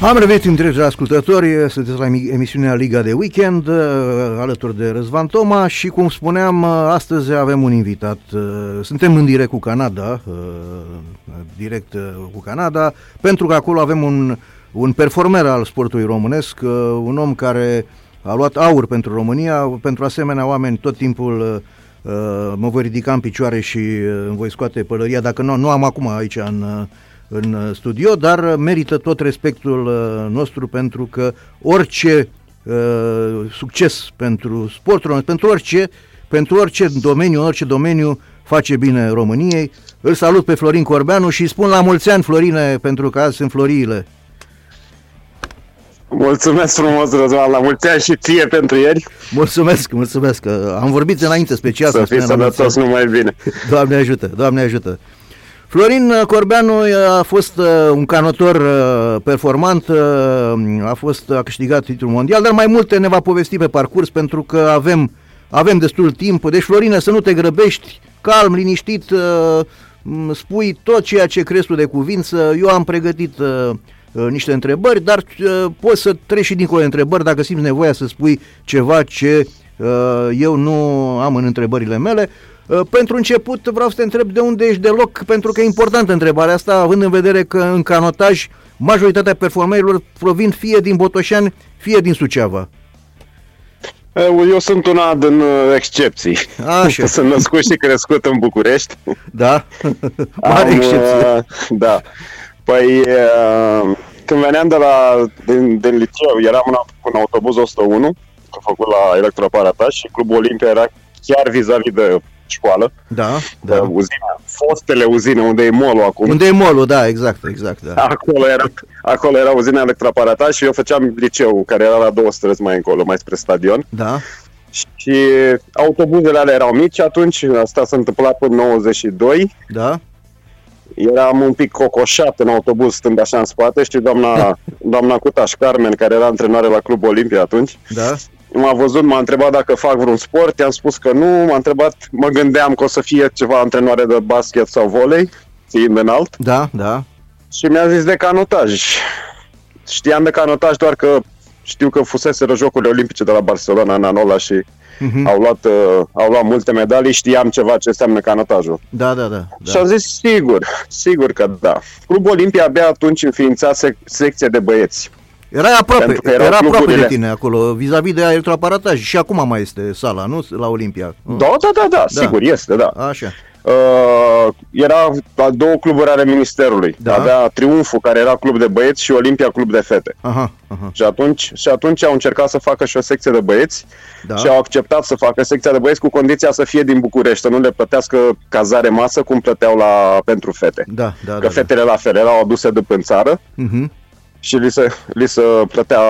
Am revenit în direct ascultători, sunteți la emisiunea Liga de Weekend, uh, alături de Răzvan Toma și cum spuneam, uh, astăzi avem un invitat. Uh, suntem în direct cu Canada, direct cu Canada, pentru că acolo avem un, un performer al sportului românesc, un om care a luat aur pentru România, pentru asemenea oameni tot timpul mă voi ridica în picioare și îmi voi scoate pălăria, dacă nu, nu am acum aici în în uh, studio, dar merită tot respectul uh, nostru pentru că orice uh, succes pentru sportul, pentru orice, pentru orice domeniu, orice domeniu face bine României. Îl salut pe Florin Corbeanu și îi spun la mulți ani, Florine, pentru că azi sunt floriile. Mulțumesc frumos, Răzvan, la mulți ani și ție pentru ieri. Mulțumesc, mulțumesc. Am vorbit înainte special. Să fii sănătos numai bine. Doamne ajută, Doamne ajută. Florin Corbeanu uh, a fost uh, un canotor uh, performant, a fost a câștigat titlul mondial, dar mai multe ne va povesti pe parcurs pentru că avem, avem destul timp. Deci, Florine, să nu te grăbești, calm, liniștit, spui tot ceea ce crezi tu de cuvință. Eu am pregătit niște întrebări, dar poți să treci și dincolo de întrebări dacă simți nevoia să spui ceva ce eu nu am în întrebările mele. Uh, pentru început vreau să te întreb de unde ești deloc, pentru că e importantă întrebarea asta, având în vedere că în canotaj majoritatea performerilor provin fie din Botoșani, fie din Suceava. Eu sunt una din uh, excepții. Așa. sunt născut și crescut în București. Da? Mare Am, excepție. Uh, da. Păi, când veneam de la, din, din liceu, eram în, în autobuz 101, am făcut la electroaparataj și Clubul Olimpia era chiar vis-a-vis de școală. Da, da. Uzina, fostele uzine, unde e molul acum. Unde e molul, da, exact, exact. Da. Acolo, era, acolo era uzina electroaparataj și eu făceam liceu, care era la două străzi mai încolo, mai spre stadion. Da. Și autobuzele alea erau mici atunci, asta s-a întâmplat până 92. Da. Eram un pic cocoșat în autobuz stând așa în spate, știi, doamna, doamna Cutaș Carmen, care era antrenoare la Club Olimpia atunci. Da m-a văzut, m-a întrebat dacă fac vreun sport, i-am spus că nu, m-a întrebat, mă gândeam că o să fie ceva antrenoare de basket sau volei, fiind înalt. Da, da. Și mi-a zis de canotaj. Știam de canotaj doar că știu că fusese Jocurile Olimpice de la Barcelona în anul ăla și uh-huh. au, luat, uh, au luat multe medalii, știam ceva ce înseamnă canotajul. Da, da, da. da. Și am zis, sigur, sigur că da. Clubul Olimpia abia atunci înființa sec- secție de băieți. Era aproape, era aproape de tine acolo, vis-a-vis de electroaparataj și acum mai este sala, nu? La Olimpia. Da, da, da, da, da. sigur, este, da. Așa. Uh, era la două cluburi ale Ministerului. Da. Avea Triumful, care era club de băieți, și Olimpia, club de fete. Aha, aha. Și, atunci, și atunci au încercat să facă și o secție de băieți da. și au acceptat să facă secția de băieți cu condiția să fie din București, să nu le plătească cazare masă cum plăteau la, pentru fete. Da, da, Că da, fetele da. la fel erau aduse de în țară. Uh-huh și li se, li se plătea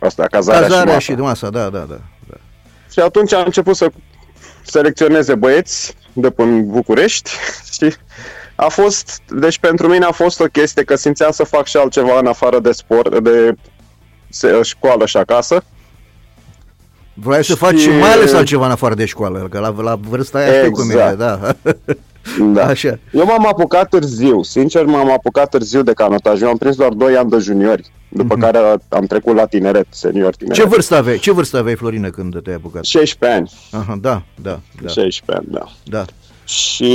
asta, cazarea, cazarea și, și masa, da, da, da, da. Și atunci a început să selecționeze băieți de până în București și a fost, deci pentru mine a fost o chestie că simțeam să fac și altceva în afară de sport, de școală și acasă. Vrei să faci și mai ales altceva în afară de școală, că la, la vârsta aia exact. știu cum e, da. Da. Așa. Eu m-am apucat târziu, sincer m-am apucat târziu de canotaj. Eu am prins doar 2 ani de juniori, după mm-hmm. care am trecut la tineret, senior tineret. Ce vârstă aveai, ce vârstă aveai Florină, când te-ai apucat? 16 ani. Aha, da, da, da. 16 ani, da. Da. Și,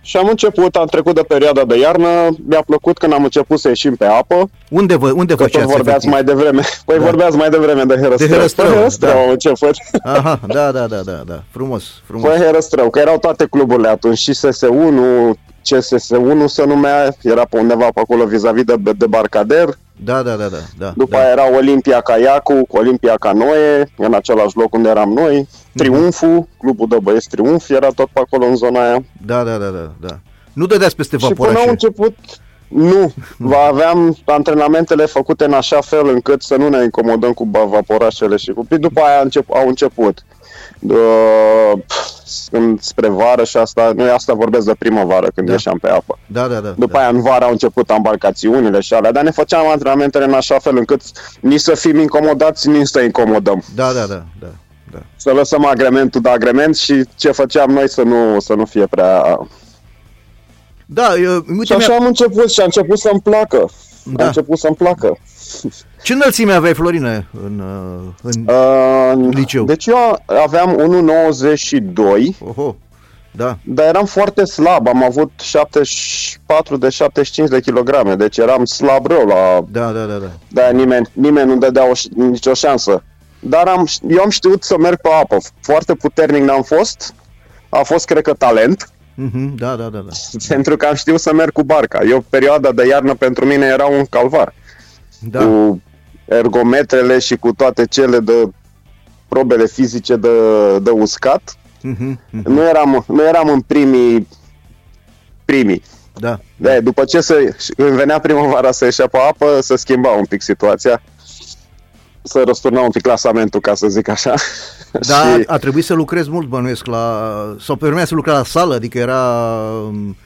și am început, am trecut de perioada de iarnă, mi-a plăcut când am început să ieșim pe apă. Unde, vă, unde că făceați vorbeați mai devreme, păi da. vorbeați mai devreme de Herăstrău. De Herăstrău, păi Herăstrău da. am început. Aha, da, da, da, da, da, frumos, frumos. Păi Herăstrău, că erau toate cluburile atunci, și SS1, CSS1 se numea, era pe undeva pe acolo vis-a-vis de, de Barcader, da, da, da, da. da După da. aia era Olimpia Caiacu, Olimpia Canoe, în același loc unde eram noi. Triumful, clubul de băieți Triumf, era tot pe acolo în zona aia. Da, da, da, da. da. Nu dădeați peste vaporașe. Și până au început, nu, aveam antrenamentele făcute în așa fel încât să nu ne incomodăm cu vaporașele și cu... După aia încep, au început uh, spre vară și asta, noi asta vorbesc de primăvară când da. ieșeam pe apă. Da, da, da. După da. aia în vară au început embarcațiunile și alea, dar ne făceam antrenamentele în așa fel încât nici să fim incomodați, nici să incomodăm. Da, da, da, da. da. Să lăsăm agrementul de agrement și ce făceam noi să nu, să nu fie prea... Da, eu, uite, și așa am început și a început să-mi placă. Da. A început să-mi placă. Ce înălțime aveai, Florine, în, uh, în Uh, liceu? Deci eu aveam 1,92, Oho, da, dar eram foarte slab. Am avut 74 de 75 de kilograme, deci eram slab rău la... da, da, da, da. De nimeni, nimeni nu dădea o, ș- nicio șansă. Dar am, eu am știut să merg pe apă. Foarte puternic n-am fost. A fost, cred că, talent. Mhm, da, da, da, da. Pentru că am știut să merg cu barca. Eu, perioada de iarnă pentru mine era un calvar. Da, Cu ergometrele și cu toate cele de probele fizice de, de uscat. mhm, mhm, Nu eram, nu eram în primii primii. da, De, după ce se, îmi venea primăvara să ieșea pe apă, să schimba un pic situația. Să răsturna un pic clasamentul, ca să zic așa. Da, și, a trebuit să lucrezi mult, bănuiesc, la... Sau pe vremea să lucra la sală, adică era um,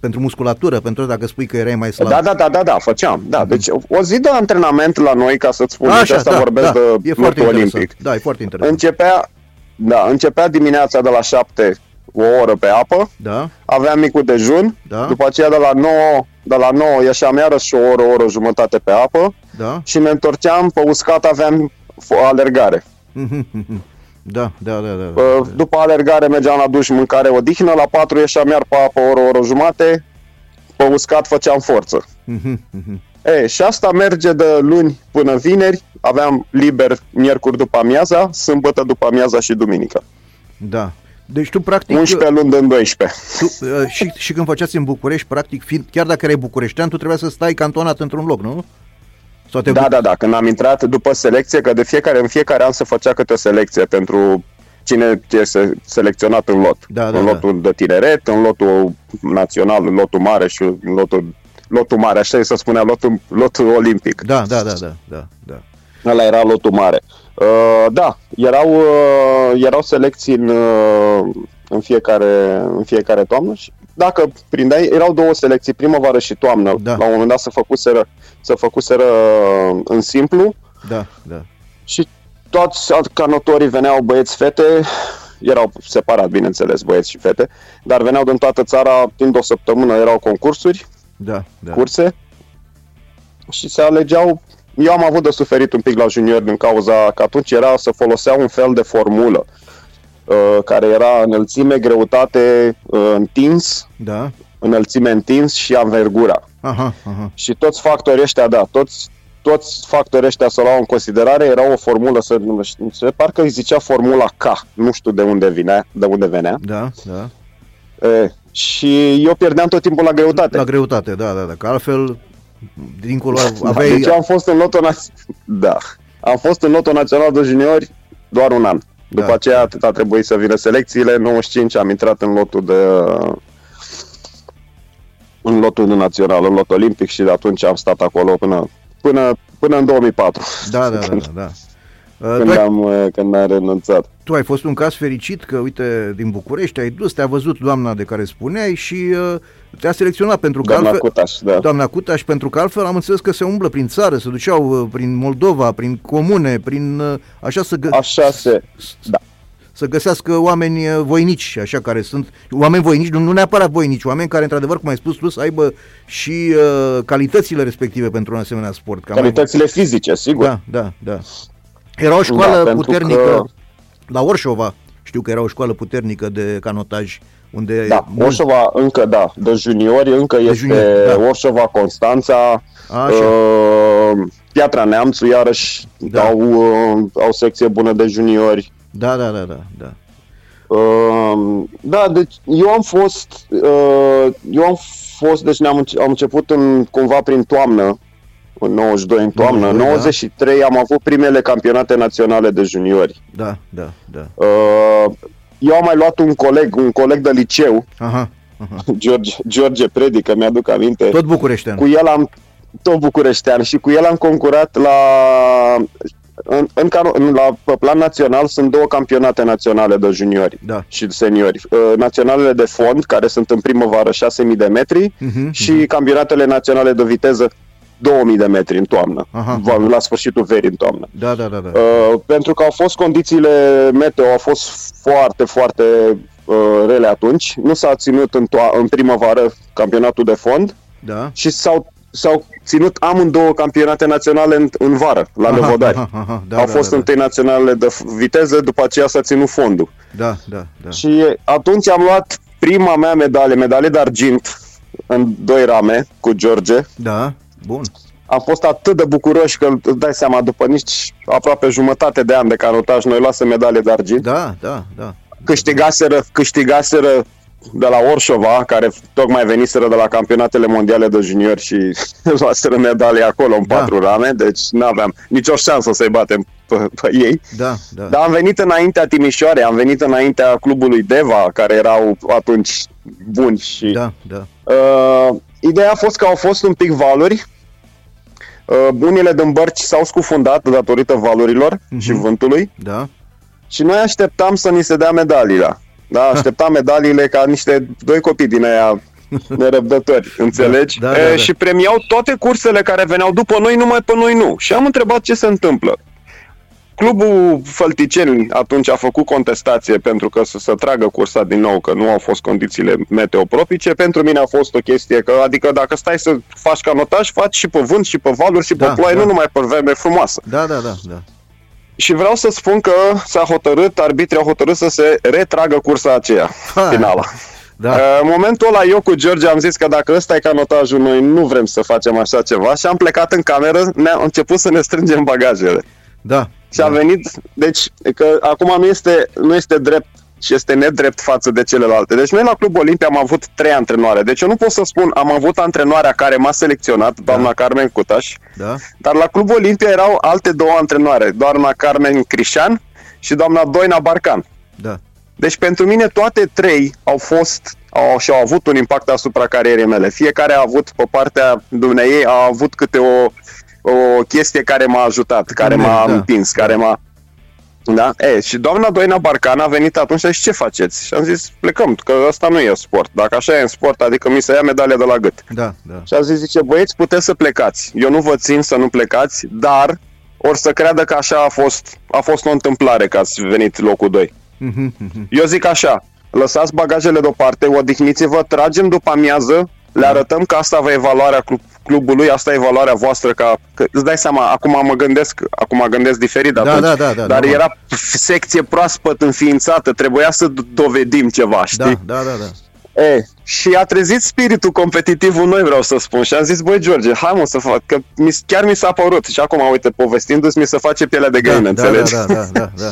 pentru musculatură, pentru dacă spui că erai mai slab. da, da, da, da, da, făceam. Da, deci o zi de antrenament la noi, ca să-ți spun, Așa, și asta da, vorbesc da, de e foarte lotul interesant. olimpic. Da, e foarte interesant. Începea, da, începea dimineața de la 7 o oră pe apă, Da, aveam micul dejun, Da. după aceea de la 9, de la 9 ieșeam iarăși o oră, o oră jumătate pe apă da, și ne întorceam, pe uscat aveam f- alergare. Mhm, mhm. da, da, da, da, da. Uh, După alergare mergeam la duș, mâncare, odihnă, la 4 ieșeam iar pe apă o oră, o oră jumate, pe uscat făceam forță. Mhm, mhm. E, și asta merge de luni până vineri, aveam liber miercuri după amiaza, sâmbătă după amiaza și duminică. Da. Deci tu practic 11 luni în 12. tu, uh, și, și când făceați în București, practic, fiind, chiar dacă erai bucureștean, tu trebuia să stai cantonat într-un loc, nu? Sau te Da, da, da, când am intrat după selecție, că de fiecare, în fiecare an se făcea câte o selecție pentru cine este selecționat în lot. Da, da, în da. lotul de tineret, în lotul național, în lotul mare și în lotul, lotul mare, așa se spunea, lotul, lotul olimpic. Da, da, da, da, da, da. Ăla era lotul mare. Uh, da, erau, uh, erau selecții în, uh, în, fiecare, în fiecare toamnă și dacă prindeai, erau două selecții, primăvară și toamnă. Da. La un moment dat se făcuseră, se făcuseră uh, în simplu Da, da. și toți canotorii veneau băieți, fete, erau separat, bineînțeles, băieți și fete, dar veneau din toată țara, timp de o săptămână erau concursuri, Da, da. curse și se alegeau eu am avut de suferit un pic la junior din cauza că atunci era să folosea un fel de formulă uh, care era înălțime, greutate, uh, întins, Da. înălțime întins și anvergura. Aha, aha. Și toți factorii ăștia, da, toți, toți factorii ăștia să luau în considerare, era o formulă, să se parcă îi zicea formula K, nu știu de unde vine, de unde venea. Da, da. E, și eu pierdeam tot timpul la greutate. La greutate, da, da, da. Că altfel, dincolo Da, aveai... Deci eu am fost în lotul național. Da. Am fost în lotul național de juniori doar un an. După Da. aceea atât a trebuit să vină selecțiile. 95 am intrat în lotul de în lotul de național, în lotul olimpic și de atunci am stat acolo până până, până în 2004. Da, da, da, da. da. Uh, Când tu, ai, am, uh, când am renunțat. tu ai fost un caz fericit că, uite, din București ai dus, te-a văzut doamna de care spuneai și uh, te-a selecționat pentru că Doamna altfel... Cutaș, da. Doamna Cutaș, pentru că altfel am înțeles că se umblă prin țară, se duceau uh, prin Moldova, prin comune, prin uh, așa să, gă- Așa se... Da. să găsească oameni uh, voinici, așa care sunt, oameni voinici, nu, nu neapărat voinici, oameni care, într-adevăr, cum ai spus tu, să aibă și uh, calitățile respective pentru un asemenea sport. Cam Calitățile fizice, sigur. Da, da, da. Era o școală Da, pentru puternică că- la Orșova. Știu că era o școală puternică de canotaj unde Da, mulți- Orșova încă, da, de juniori încă este juniori, da. Orșova, Constanța, Așa. uh, Piatra Neamțu, iarăși Da. au, uh, au secție bună de juniori. Da, da, da, da, da. Uh, da, deci eu am fost, uh, eu am fost, deci ne-am înce- am început în, cumva prin toamnă, în 92 în toamnă, în 92, da. 93 am avut primele campionate naționale de juniori. Da, da, da. Uh, eu am mai luat un coleg, un coleg de liceu, Aha, aha. George, George Predică, mi-aduc aminte. Tot bucureștean. Cu el am, tot bucureștean, și cu el am concurat la, în, în, cano- în, la, pe plan național sunt două campionate naționale de juniori Da. și seniori. Uh, Naționalele de fond, care sunt în primăvară 6.000 de metri Mhm, și campionatele naționale de viteză 2000 de metri în toamnă, Aha. Va- la sfârșitul verii în toamnă. Da, da, da, da. Uh, pentru că au fost condițiile meteo, au fost foarte, foarte uh, rele atunci. Nu s-a ținut în, to- în primăvară campionatul de fond Da, și s-au s-au ținut amândouă campionate naționale în, în vară, la aha, Năvodari. Aha, aha, da, Au da, fost da, întâi da. naționale de viteză, după aceea s-a ținut fondul. Da, da, da. Și atunci am luat prima mea medalie, medalie de argint, în doi rame, cu George. Da, bun. Am fost atât de bucuroși că îți dai seama, după nici aproape jumătate de ani de canotaj, noi luasem medalie de argint. Da, da, da. Câștigaseră, câștigaseră de la Orșova, care tocmai veniseră de la campionatele mondiale de juniori și luaseră medalie acolo în da. patru rame, deci nu aveam nicio șansă să-i batem pe, pe ei. Da, da. Dar am venit înaintea Timișoare, am venit înaintea clubului Deva, care erau atunci buni și... Da, da. Uh, ideea a fost că au fost un pic valuri, uh, bunile din bărci s-au scufundat datorită valurilor uh-huh. și vântului. Da. Și noi așteptam să ni se dea medaliile. Da, așteptam medaliile ca niște doi copii din aia nerăbdători, înțelegi? Da, da, da, da. Și premiau toate cursele care veneau după noi, numai pe noi nu. Și am întrebat ce se întâmplă. Clubul Fălticeni atunci a făcut contestație pentru că să se tragă cursa din nou, că nu au fost condițiile meteopropice. Pentru mine a fost o chestie că, adică dacă stai să faci canotaj, faci și pe vânt, și pe valuri, și pe da, ploaie, da. nu numai pe vreme frumoasă. Da, da, da, da. Și vreau să spun că s-a hotărât, arbitrii au hotărât să se retragă cursa aceea, ha. finala. Da. În momentul ăla eu cu George am zis că dacă ăsta e canotajul, noi nu vrem să facem așa ceva și am plecat în cameră, ne-am început să ne strângem bagajele. Da. Și a da. venit, deci că acum nu este, nu este drept și este nedrept față de celelalte. Deci noi la Club Olimpia am avut trei antrenoare. Deci eu nu pot să spun, am avut antrenoarea care m-a selecționat, doamna da. Carmen Cutaș, da. dar la Club Olimpia erau alte două antrenoare, doamna Carmen Crișan și doamna Doina Barcan. Da. Deci pentru mine toate trei au fost au, și au avut un impact asupra carierei mele. Fiecare a avut pe partea dumneei a avut câte o, o chestie care m-a ajutat, care m-a da. împins, care m-a da? E, și doamna Doina Barcan a venit atunci și ce faceți? Și am zis, plecăm, că ăsta nu e sport. Dacă așa e în sport, adică mi se ia medalia de la gât. Da, da. Și a zis, zice, băieți, puteți să plecați. Eu nu vă țin să nu plecați, dar or să creadă că așa a fost, a fost o întâmplare că ați venit locul 2. Mhm, mhm. Eu zic așa, lăsați bagajele deoparte, odihniți-vă, tragem după amiază, le arătăm că asta vă e valoarea club, clubului, asta e valoarea voastră, ca, că îți dai seama, acum mă gândesc, acum gândesc diferit de da, atunci, da, da, da, dar da, era secție proaspăt înființată, trebuia să dovedim ceva, știi? Da, da, da, da. E, și a trezit spiritul competitiv în noi, vreau să spun. Și am zis, băi, George, hai mă să fac, că mi, chiar mi s-a părut. Și acum, uite, povestindu-ți, mi se face pielea de găină, da, înțelegi? Da, da, da, da, da.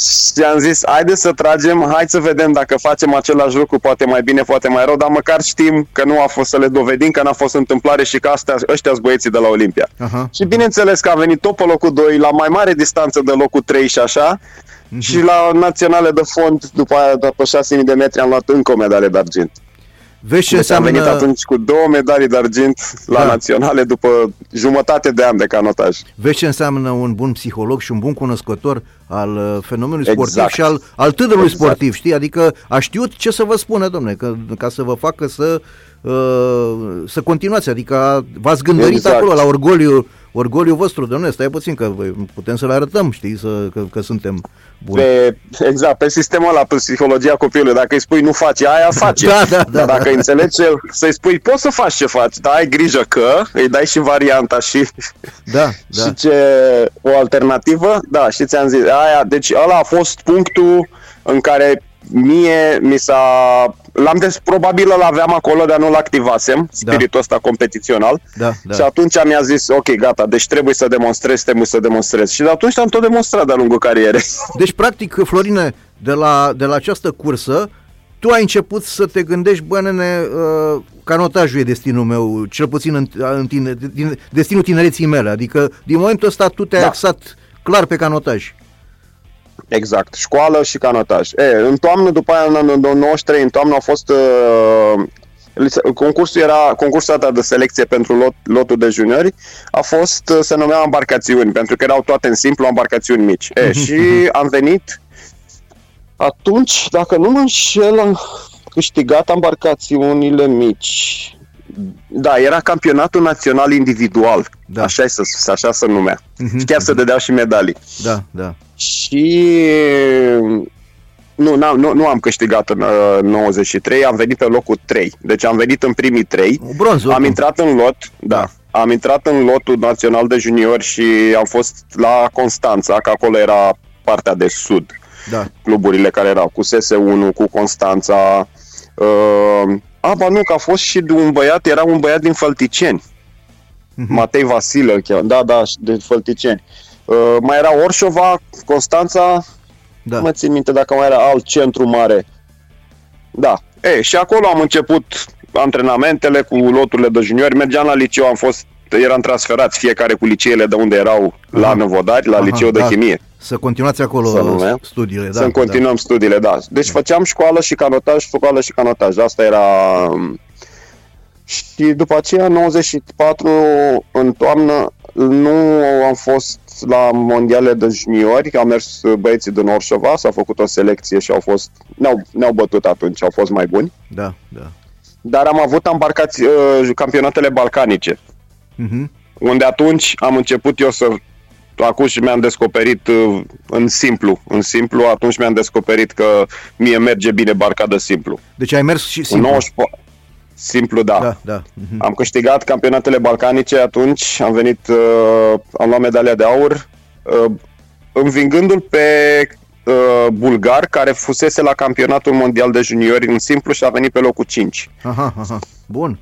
Și am zis, haide să tragem, hai să vedem dacă facem același lucru, poate mai bine, poate mai rău, dar măcar știm că nu a fost să le dovedim, că n-a fost întâmplare și că astea, ăștia sunt băieții de la Olimpia. Uh-huh. Și bineînțeles că a venit tot pe locul 2, la mai mare distanță de locul 3 și așa, uh-huh. și la naționale de fond, după aia, după 6.000 de metri, am luat încă o medalie de argint. Vezi ce deci înseamnă... am venit atunci cu două medalii de argint la da. naționale după jumătate de an de canotaj. Vezi ce înseamnă un bun psiholog și un bun cunoscător al uh, fenomenului exact. sportiv și al, al tânărului exact. sportiv, știi? Adică a știut ce să vă spună, domne, că, ca să vă facă să, uh, să continuați, adică v-ați gândărit exact. acolo la orgoliu orgoliu vostru, domnule, stai puțin că putem să-l arătăm, știi, să, că, că suntem buni. Pe, exact, pe sistemul ăla, pe psihologia copilului, dacă îi spui nu faci aia, face. da, da, da, dacă da. înțelegi, să-i spui poți să faci ce faci, dar ai grijă că îi dai și varianta și, da, da. și ce, o alternativă, da, și ți-am zis, aia, deci ăla a fost punctul în care mie mi s-a... L-am des, probabil îl aveam acolo, dar nu-l activasem, da. spiritul da. ăsta competițional. Da, da. Și atunci mi-a zis, ok, gata, deci trebuie să demonstrez, trebuie să demonstrez. Și de atunci am tot demonstrat de-a lungul carierei. Deci, practic, Florine, de la, de la această cursă, tu ai început să te gândești, bă, nene, uh, canotajul e destinul meu, cel puțin în, în tine, din, destinul tinereții mele. Adică, din momentul ăsta, tu te-ai da. axat clar pe canotaj. Exact, școală și canotaj. E, în toamnă, după aia, în 93, în toamnă a fost uh, concursul era concursul de selecție pentru lot, lotul de juniori a fost, uh, se numea embarcațiuni, pentru că erau toate în simplu embarcațiuni mici. E, mhm, și mhm. am venit atunci, dacă nu mă înșel, am câștigat embarcațiunile mici. Da, era campionatul național individual. Da. Așa, să, așa se numea. Uh-huh, Chiar uh-huh. se dădeau și medalii. Da, da. Și nu, nu, nu am câștigat în uh, 93, am venit pe locul 3. Deci am venit în primii 3. Bronz, am intrat în lot, da. da. Am intrat în lotul național de juniori și am fost la Constanța, că acolo era partea de sud. Da. Cluburile care erau cu SS1, cu Constanța. Uh, a, ba nu, că a fost și de un băiat, era un băiat din Fălticeni. Uh-huh. Matei Vasile, da, da, de Fălticeni. Uh, mai era Orșova, Constanța, da. Nu mă țin minte dacă mai era alt centru mare. Da. E, și acolo am început antrenamentele cu loturile de juniori. Mergeam la liceu, am fost, eram transferați fiecare cu liceele de unde erau Aha. la Năvodari, la Aha, liceu de da. chimie. Să continuați acolo să studiile. Da, să da. continuăm da. studiile, da. Deci făceam școală și canotaj, școală și canotaj. Asta era... Și după aceea, 94, în toamnă, nu am fost la mondiale de juniori, au mers băieții din Orșova, s-a făcut o selecție și au fost, ne-au, ne-au bătut atunci, au fost mai buni. Da, da. Dar am avut ambarcați uh, campionatele balcanice, uh-huh. unde atunci am început eu să acum și mi-am descoperit uh, în simplu, în simplu, atunci mi-am descoperit că mie merge bine barca de simplu. Deci ai mers și simplu. 94, Simplu, da. da, da. Uh-huh. Am câștigat campionatele balcanice atunci, am venit, uh, am luat medalia de aur, uh, învingându-l pe uh, bulgar, care fusese la campionatul mondial de juniori în simplu și a venit pe locul 5. Aha, aha. Bun.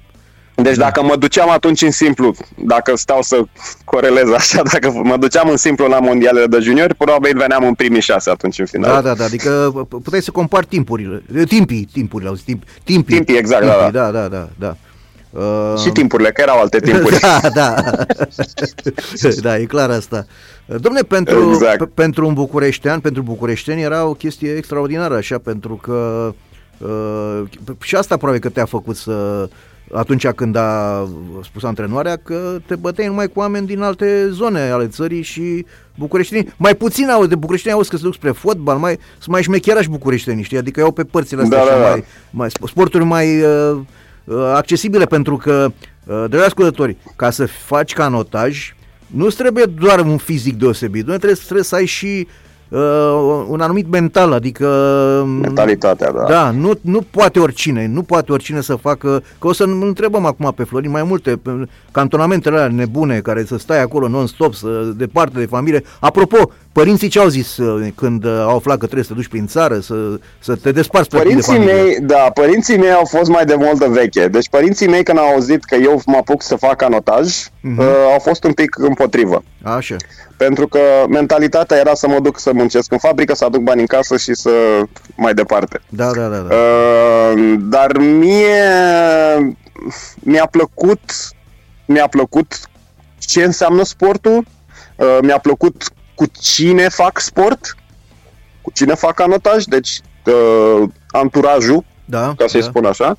Deci dacă mă duceam atunci în simplu, dacă stau să corelez așa, dacă mă duceam în simplu la mondialele de juniori, probabil veneam în primii șase atunci în final. Da, da, da, adică puteai să compari timpurile, timpii, timpurile, auzi, timp, timpii. Timpii, exact, da, timpii, da, da, da, da. Uh... Și timpurile, că erau alte timpuri. da, da. da, e clar asta. Domne, pentru, exact. p- pentru un bucureștean, pentru bucureșteni era o chestie extraordinară, așa, pentru că uh, și asta probabil că te-a făcut să atunci când a spus antrenoarea că te băteai numai cu oameni din alte zone ale țării și bucureștenii, mai puțin au de bucureștenii auzi că se duc spre fotbal, mai, sunt mai șmecherași bucureștenii, știi, adică iau pe părțile astea da, da, da. Mai, mai, sporturi mai uh, uh, accesibile pentru că, uh, de ascultători, ca să faci canotaj, nu trebuie doar un fizic deosebit, nu trebuie, trebuie să ai și uh, un anumit mental, adică... Um, Mentalitatea, da. Da, nu, nu poate oricine, nu poate oricine să facă, că o să întrebăm acum pe Florin mai multe, pe cantonamentele alea nebune, care să stai acolo non-stop, să, departe de familie. Apropo, părinții ce au zis uh, când uh, au aflat că trebuie să te duci prin țară, să, să te desparți părinții de familie? Mei, da, părinții mei au fost mai de mult de veche. Deci părinții mei când au auzit că eu mă apuc să fac anotaj, uh-huh. uh, au fost un pic împotrivă. Așa. Pentru că mentalitatea era să mă duc să muncesc în fabrică, să aduc bani în casă și să mai departe. Da, da, da. da. Uh, dar mie mi-a plăcut mi-a plăcut ce înseamnă sportul, uh, mi-a plăcut cu cine fac sport, cu cine fac anotaj, deci uh, anturajul, da, ca să-i da. spun așa.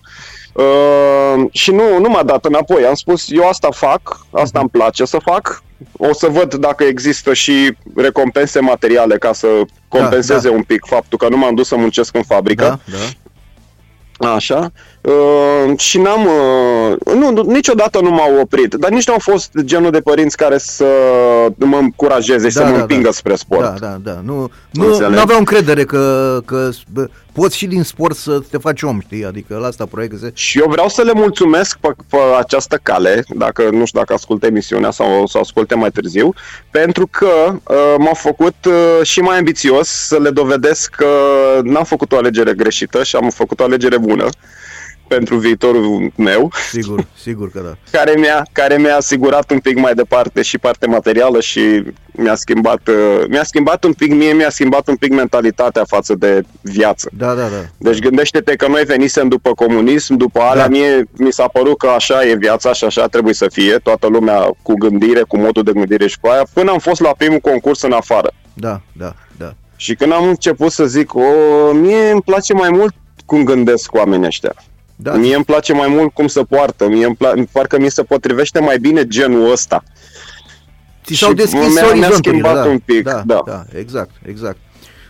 Uh, și nu, nu m-a dat înapoi. Am spus, eu asta fac, asta uh-huh. îmi place să fac, o să văd dacă există și recompense materiale ca să compenseze da, da. un pic faptul că nu m-am dus să muncesc în fabrică. Da, da. Așa. Uh, și n-am... Uh, nu, niciodată nu m-au oprit, dar nici nu au fost genul de părinți care să mă încurajeze da, să mă da, împingă da. spre sport. Da, da, da. Nu, nu, nu aveau încredere că, că poți și din sport să te faci om, știi? Adică la asta proiecte. Și eu vreau să le mulțumesc pe, pe această cale, dacă nu știu dacă asculte emisiunea sau o să asculte mai târziu, pentru că uh, m-au făcut uh, și mai ambițios să le dovedesc că n-am făcut o alegere greșită și am făcut o alegere bună pentru viitorul meu. Sigur, sigur că da. care, mi-a, care mi-a asigurat un pic mai departe și parte materială și mi-a schimbat, uh, mi-a schimbat un pic, mie mi-a schimbat un pic mentalitatea față de viață. Da, da, da. Deci gândește-te că noi venisem după comunism, după alea da. mie mi s-a părut că așa e viața și așa trebuie să fie, toată lumea cu gândire, cu modul de gândire și cu aia, până am fost la primul concurs în afară. Da, da, da. Și când am început să zic, o, mie îmi place mai mult cum gândesc oamenii ăștia. Da. Mie îmi place mai mult cum se poartă, mie îmi pla- parcă mi se potrivește mai bine genul ăsta. Ți s-au deschis mi-a, mi-a schimbat da, un pic, da, da. da, exact, exact.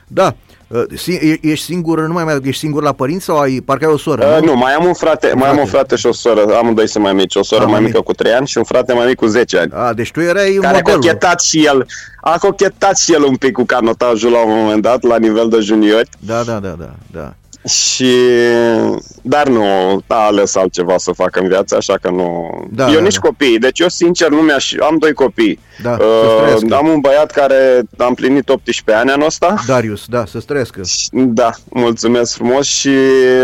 Da, Uh, si- ești singur, nu mai mai ești singur la părinți sau ai, parcă ai o soră? Uh, nu, mai am un frate, mai am frate. un frate și o soră, amândoi sunt mai mici, o soră Ah, mai mai mică cu 3 ani și un frate mai mic cu 10 ani. A, deci tu erai Care a modelul. cochetat și el, a cochetat și el un pic cu canotajul la un moment dat, la nivel de juniori. Da, da, da, da, da. Și, dar nu, a ales altceva să facă în viață, așa că nu. Da, eu da, nici da. copii, deci eu sincer nu mi-aș, am doi copii. Da, să-ți trăiască. uh, am un băiat care a împlinit 18 ani anul ăsta. Darius, da, să străiască. Da, mulțumesc frumos și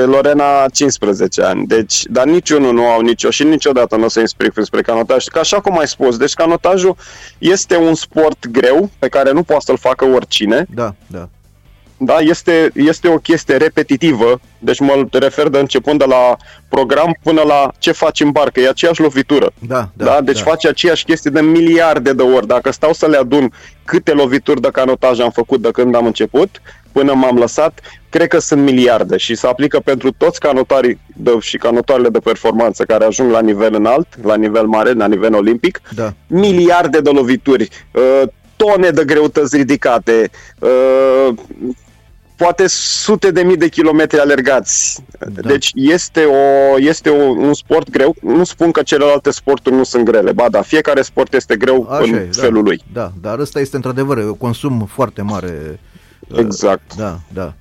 Lorena 15 ani. Deci, dar niciunul nu au nicio și niciodată nu o să inspir spre canotaj. Că așa cum ai spus, deci canotajul este un sport greu pe care nu poate să-l facă oricine. Da, da. Da, este, este o chestie repetitivă, deci mă refer de începând de la program până la ce faci în barcă, e aceeași lovitură. Da, da. Da, deci da. faci aceeași chestie de miliarde de ori. Dacă stau să le adun câte lovituri de canotaj am făcut de când am început, până m-am lăsat, cred că sunt miliarde și se aplică pentru toți canotarii de, și canotoarele de performanță care ajung la nivel înalt, la nivel mare, la nivel olimpic, Da. miliarde de lovituri, uh, tone de greutăți ridicate, uh, poate sute de mii de kilometri alergați. Da. Deci este, o, este o, un sport greu. Nu spun că celelalte sporturi nu sunt grele, ba da, fiecare sport este greu Așa în e, da. felul lui. Da, dar ăsta este într-adevăr un consum foarte mare. uh, Exact. Da, da.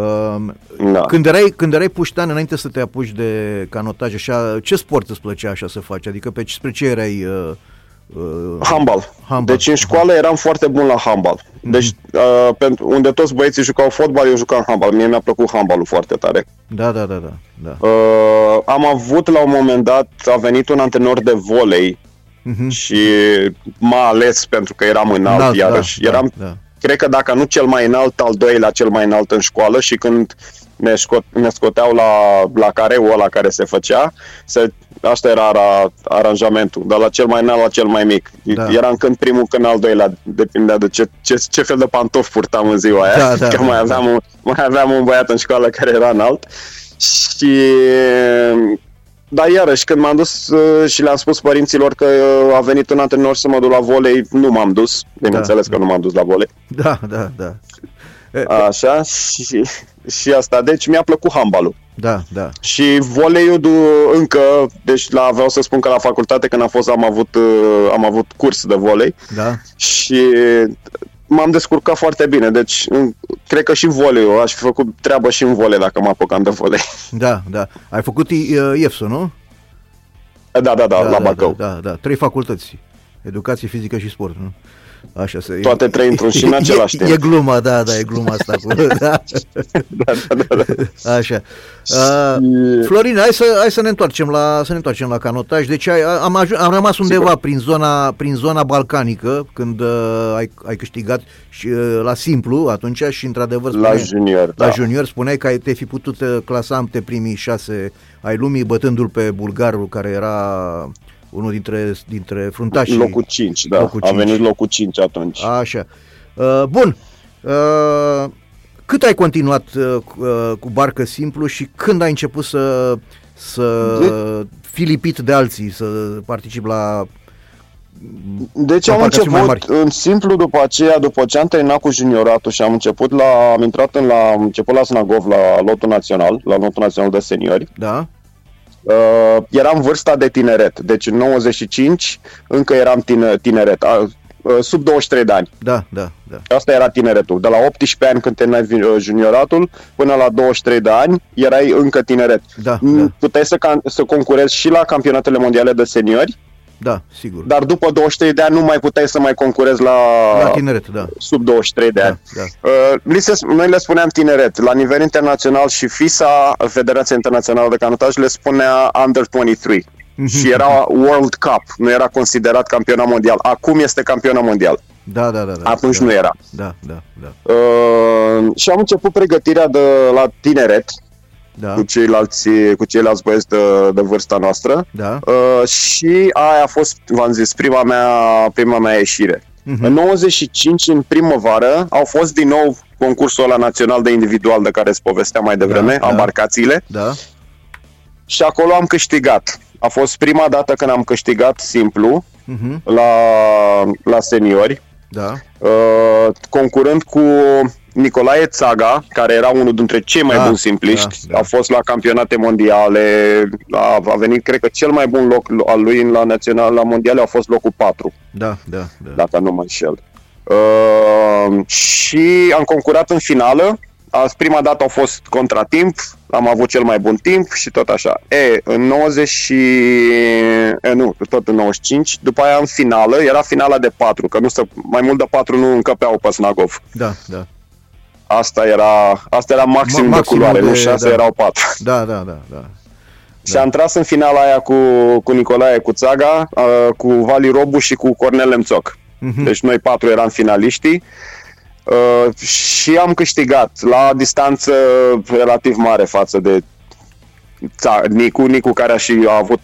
Um, Da. Când erai, când erai puștan, înainte să te apuci de canotaj, așa, ce sport îți plăcea așa să faci? Adică pe, spre ce erai... Uh, uh, Handbal. Handbal. Deci în școală eram foarte bun la handbal. Deci uh, pentru, unde toți băieții jucau fotbal, eu jucam handbal. Mie mi-a plăcut handbalul foarte tare. da, da, da, da, da. Uh, am avut la un moment dat, a venit un antrenor de volei Mhm. și m-a ales pentru că eram înalt, Înalt, iarăși. da, eram, da, da. cred că dacă nu cel mai înalt, al doilea cel mai înalt în școală și când ne, scot, ne scoteau la, la careul ăla care se făcea, se, asta era ara, aranjamentul, de la cel mai înalt la cel mai mic. Da. Eram când primul, când al doilea, depindea de ce, ce, ce fel de pantofi purtam în ziua aia, Da, da, că da, mai, da. aveam un, mai aveam un băiat în școală care era înalt și dar iarăși, când m-am dus uh, și le-am spus părinților că uh, a venit un antrenor să mă duc la volei, nu m-am dus. Bineînțeles Da, că nu m-am dus la volei. Da, da, da. E, Așa, și, și asta. Deci mi-a plăcut handbalul. Da, da. Și voleiul du- încă, deci la, vreau să spun că la facultate când am fost am avut, uh, am avut curs de volei Da, și m-am descurcat foarte bine. Deci în- cred că și voleiul, aș fi făcut treabă și în volei dacă mă apucam de volei. da, da. Ai făcut uh, IEFSO, nu? Da, da, da, la da, Bacău. Da, da, da. Trei facultăți. Educație fizică și sport, nu? Așa să Toate trei într-un și în același e, timp. E gluma, da, da, e gluma asta cu... Da. Da, da, da, da. Așa. Uh, Florin, hai să, hai să ne întoarcem la să ne întoarcem la canotaj. Deci ai, am, aju- am rămas undeva prin zona prin zona balcanică când uh, ai, ai câștigat și uh, la simplu atunci și într-adevăr La spuneai- junior, la da. junior spuneai că ai te fi putut uh, clasa între primii șase ai lumii bătându-l pe bulgarul care era unul dintre dintre fruntașii. Locul 5, da. Locul a cinci. venit locul 5 atunci. Așa. Uh, bun. Uh, cât ai continuat uh, cu, uh, cu barcă simplu și când ai început să, să fii lipit de alții, să participi la... Deci la am parcă sunt mai început mari. în simplu după aceea, după ce am terminat cu junioratul și am început la, am intrat în la, am început la Snagov, la lotul național, la lotul național de seniori. Da? Uh, eram vârsta de tineret, deci în 95 încă eram tine, tineret, uh, uh, sub 23 de ani. Da, da, da. Asta era tineretul. De la 18 ani când terminai vi- uh, junioratul până la 23 de ani erai încă tineret. Da, Mm, da, Puteai să, can- să concurezi și la campionatele mondiale de seniori, da, sigur. dar după 23 de ani nu mai puteai să mai concurezi la, La tineret, da. sub 23 de Da, ani. da. Uh, li se, noi le spuneam tineret. La nivel internațional și FISA, Federația Internațională de Canotaj, le spunea Under 23. Mhm. și era World Cup, nu era considerat campionat mondial. Acum este campionat mondial. Da, da, da. da Atunci da, nu era. Da, da, da. Uh, și am început pregătirea de la tineret Da, cu ceilalți, cu ceilalți băieți de, de vârsta noastră da. uh, și aia a fost, v-am zis, prima mea, prima mea ieșire. Mhm. În 95, în primăvară, au fost din nou concursul ăla național de individual de care îți povesteam mai devreme, Da, da. embarcațiile, Da, și acolo am câștigat. A fost prima dată când am câștigat simplu mhm, la, la seniori, da, uh, concurând cu Nicolae Țaga, care era unul dintre cei mai Da, buni simpliști, da, da. a fost la campionate mondiale, a, a venit, cred că cel mai bun loc al lui la național, la mondiale a fost locul 4 Da, da, da. dacă nu mă înșel. Uh, și am concurat în finală. Azi, prima dată a fost contratimp, am avut cel mai bun timp și tot așa. E, în 90 și... E, nu, tot în 95. După aia în finală, era finala de 4, că nu să, mai mult de 4 nu încăpeau pe Snagov. Da, da. Asta era, asta era maxim Ma- de maximul culoare, de- nu 6, da. erau 4. Da, da, da, da. Și am tras în finala aia cu, cu Nicolae Cuțaga, uh, cu Vali Robu și cu Cornel Lemțoc. Mhm. Deci noi patru eram finaliștii uh, și am câștigat la distanță relativ mare față de ța, Nicu, Nicu care a și a avut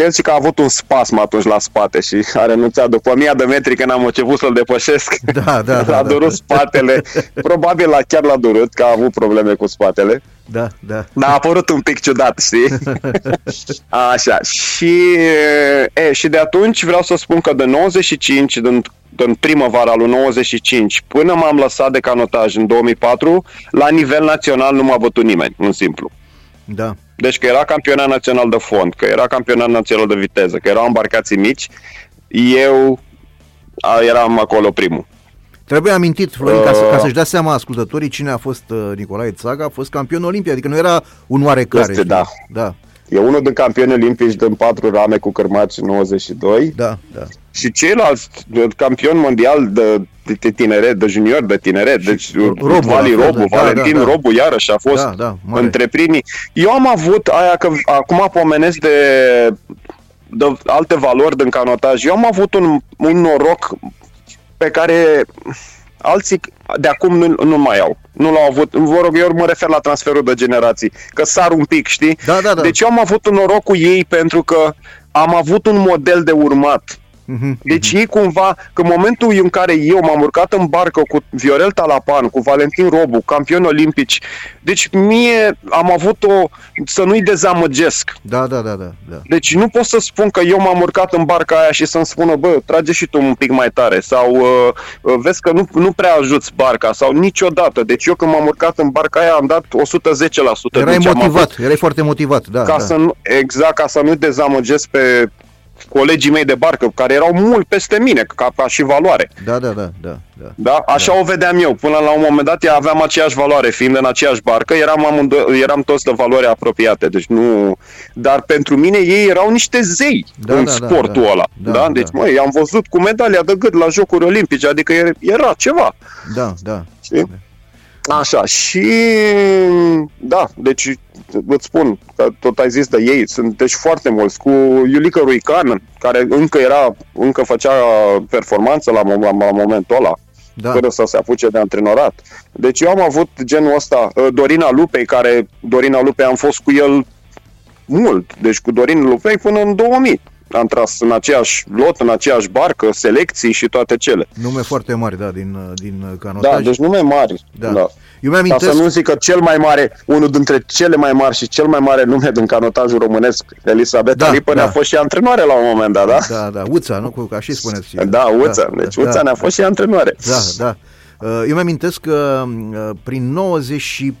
el zice că a avut un spasm atunci la spate și a renunțat după 1000 de metri când am început să-l depășesc. Da, da, da, l-a da. durut spatele. Probabil la chiar l-a durut, că a avut probleme cu spatele. Da, da. Dar a apărut un pic ciudat, știi? Așa. Și, e, și de atunci vreau să spun că de 95, din, din primăvara lui 95, până m-am lăsat de canotaj în 2004, la nivel național nu m-a bătut nimeni, în simplu. Da. Deci că era campionat național de fond, că era campionat național de viteză, că erau embarcații mici, eu a, eram acolo primul. Trebuie amintit, Florin, ca, să, Uh. ca să-și dea seama ascultătorii cine a fost uh, Nicolae Țaga, a fost campion olimpic, adică nu era un oarecare. Este, știi? da. Da, E unul din campioni olimpici din patru rame cu cărmați în 92. da, da. Și ceilalți de- campioni mondial de, de, de tineret, de junior, de tineret, deci Robu, Vali la fel, Robu, da, Valentin da, da. Robu iarăși a fost Da, da, mare. între primii. Eu am avut aia că acum pomenesc de, de alte valori din canotaj. Eu am avut un, un noroc pe care alții de acum nu, nu mai au. Nu l-au avut. Vă rog, eu mă refer la transferul de generații. Că sar un pic, știi? Da, da, da. Deci eu am avut un noroc cu ei pentru că am avut un model de urmat. Mhm. Deci ei cumva, că în momentul în care eu m-am urcat în barcă cu Viorel Talapan, cu Valentin Robu, campioni olimpici, deci mie am avut o, să nu-i dezamăgesc. Da, da, da, da, da. Deci nu pot să spun că eu m-am urcat în barca aia și să-mi spună, bă, trage și tu un pic mai tare sau uh, uh, vezi că nu, nu prea ajuți barca sau niciodată. Deci eu când m-am urcat în barca aia am dat 110% Erai din ce am avut motivat, erai foarte motivat, da, ca da. să nu, exact, ca să nu dezamăgesc pe colegii mei de barcă, care erau mult peste mine, ca, ca și valoare. Da, da, da, da, da. Da? Așa o vedeam eu. Până la un moment dat ea aveam aceeași valoare, fiind în aceeași barcă, eram, amândoi, eram toți de valori apropiate. Deci nu... Dar pentru mine ei erau niște zei Da, în da, da, sportul da. ăla. Da, Da, da. Deci, măi, am văzut cu medalia de gât la Jocuri Olimpice, adică e- era ceva. Da, da. Știi? Așa, și da, deci îți spun că tot ai zis de ei, sunt deci foarte mulți, cu Iulica Ruican, care încă era, încă făcea performanță la, mo- la, la momentul ăla, Da. fără să se apuce de antrenorat. Deci eu am avut genul ăsta, uh, Dorina Lupei, care, Dorina Lupei am fost cu el mult, deci cu Dorin Lupei până în 2000. Am tras în aceeași lot, în aceeași barcă, selecții și toate cele. Nume foarte mari, da, din, uh, din uh, Da, canotaj. deci nume mari. Da. da. Eu Ca mi-amintesc... să nu zic că cel mai mare, unul dintre cele mai mari și cel mai mare nume din canotajul românesc, Elisabeta Da, da, Lipă, da. ne-a fost și antrenoare la un moment dat, da? Da, da, Uța, nu? Cu- Ca și spuneți. Da, Uța. Deci Uța ne-a fost și antrenoare. Da, da. Uh, Eu mi-amintesc că uh, prin 94,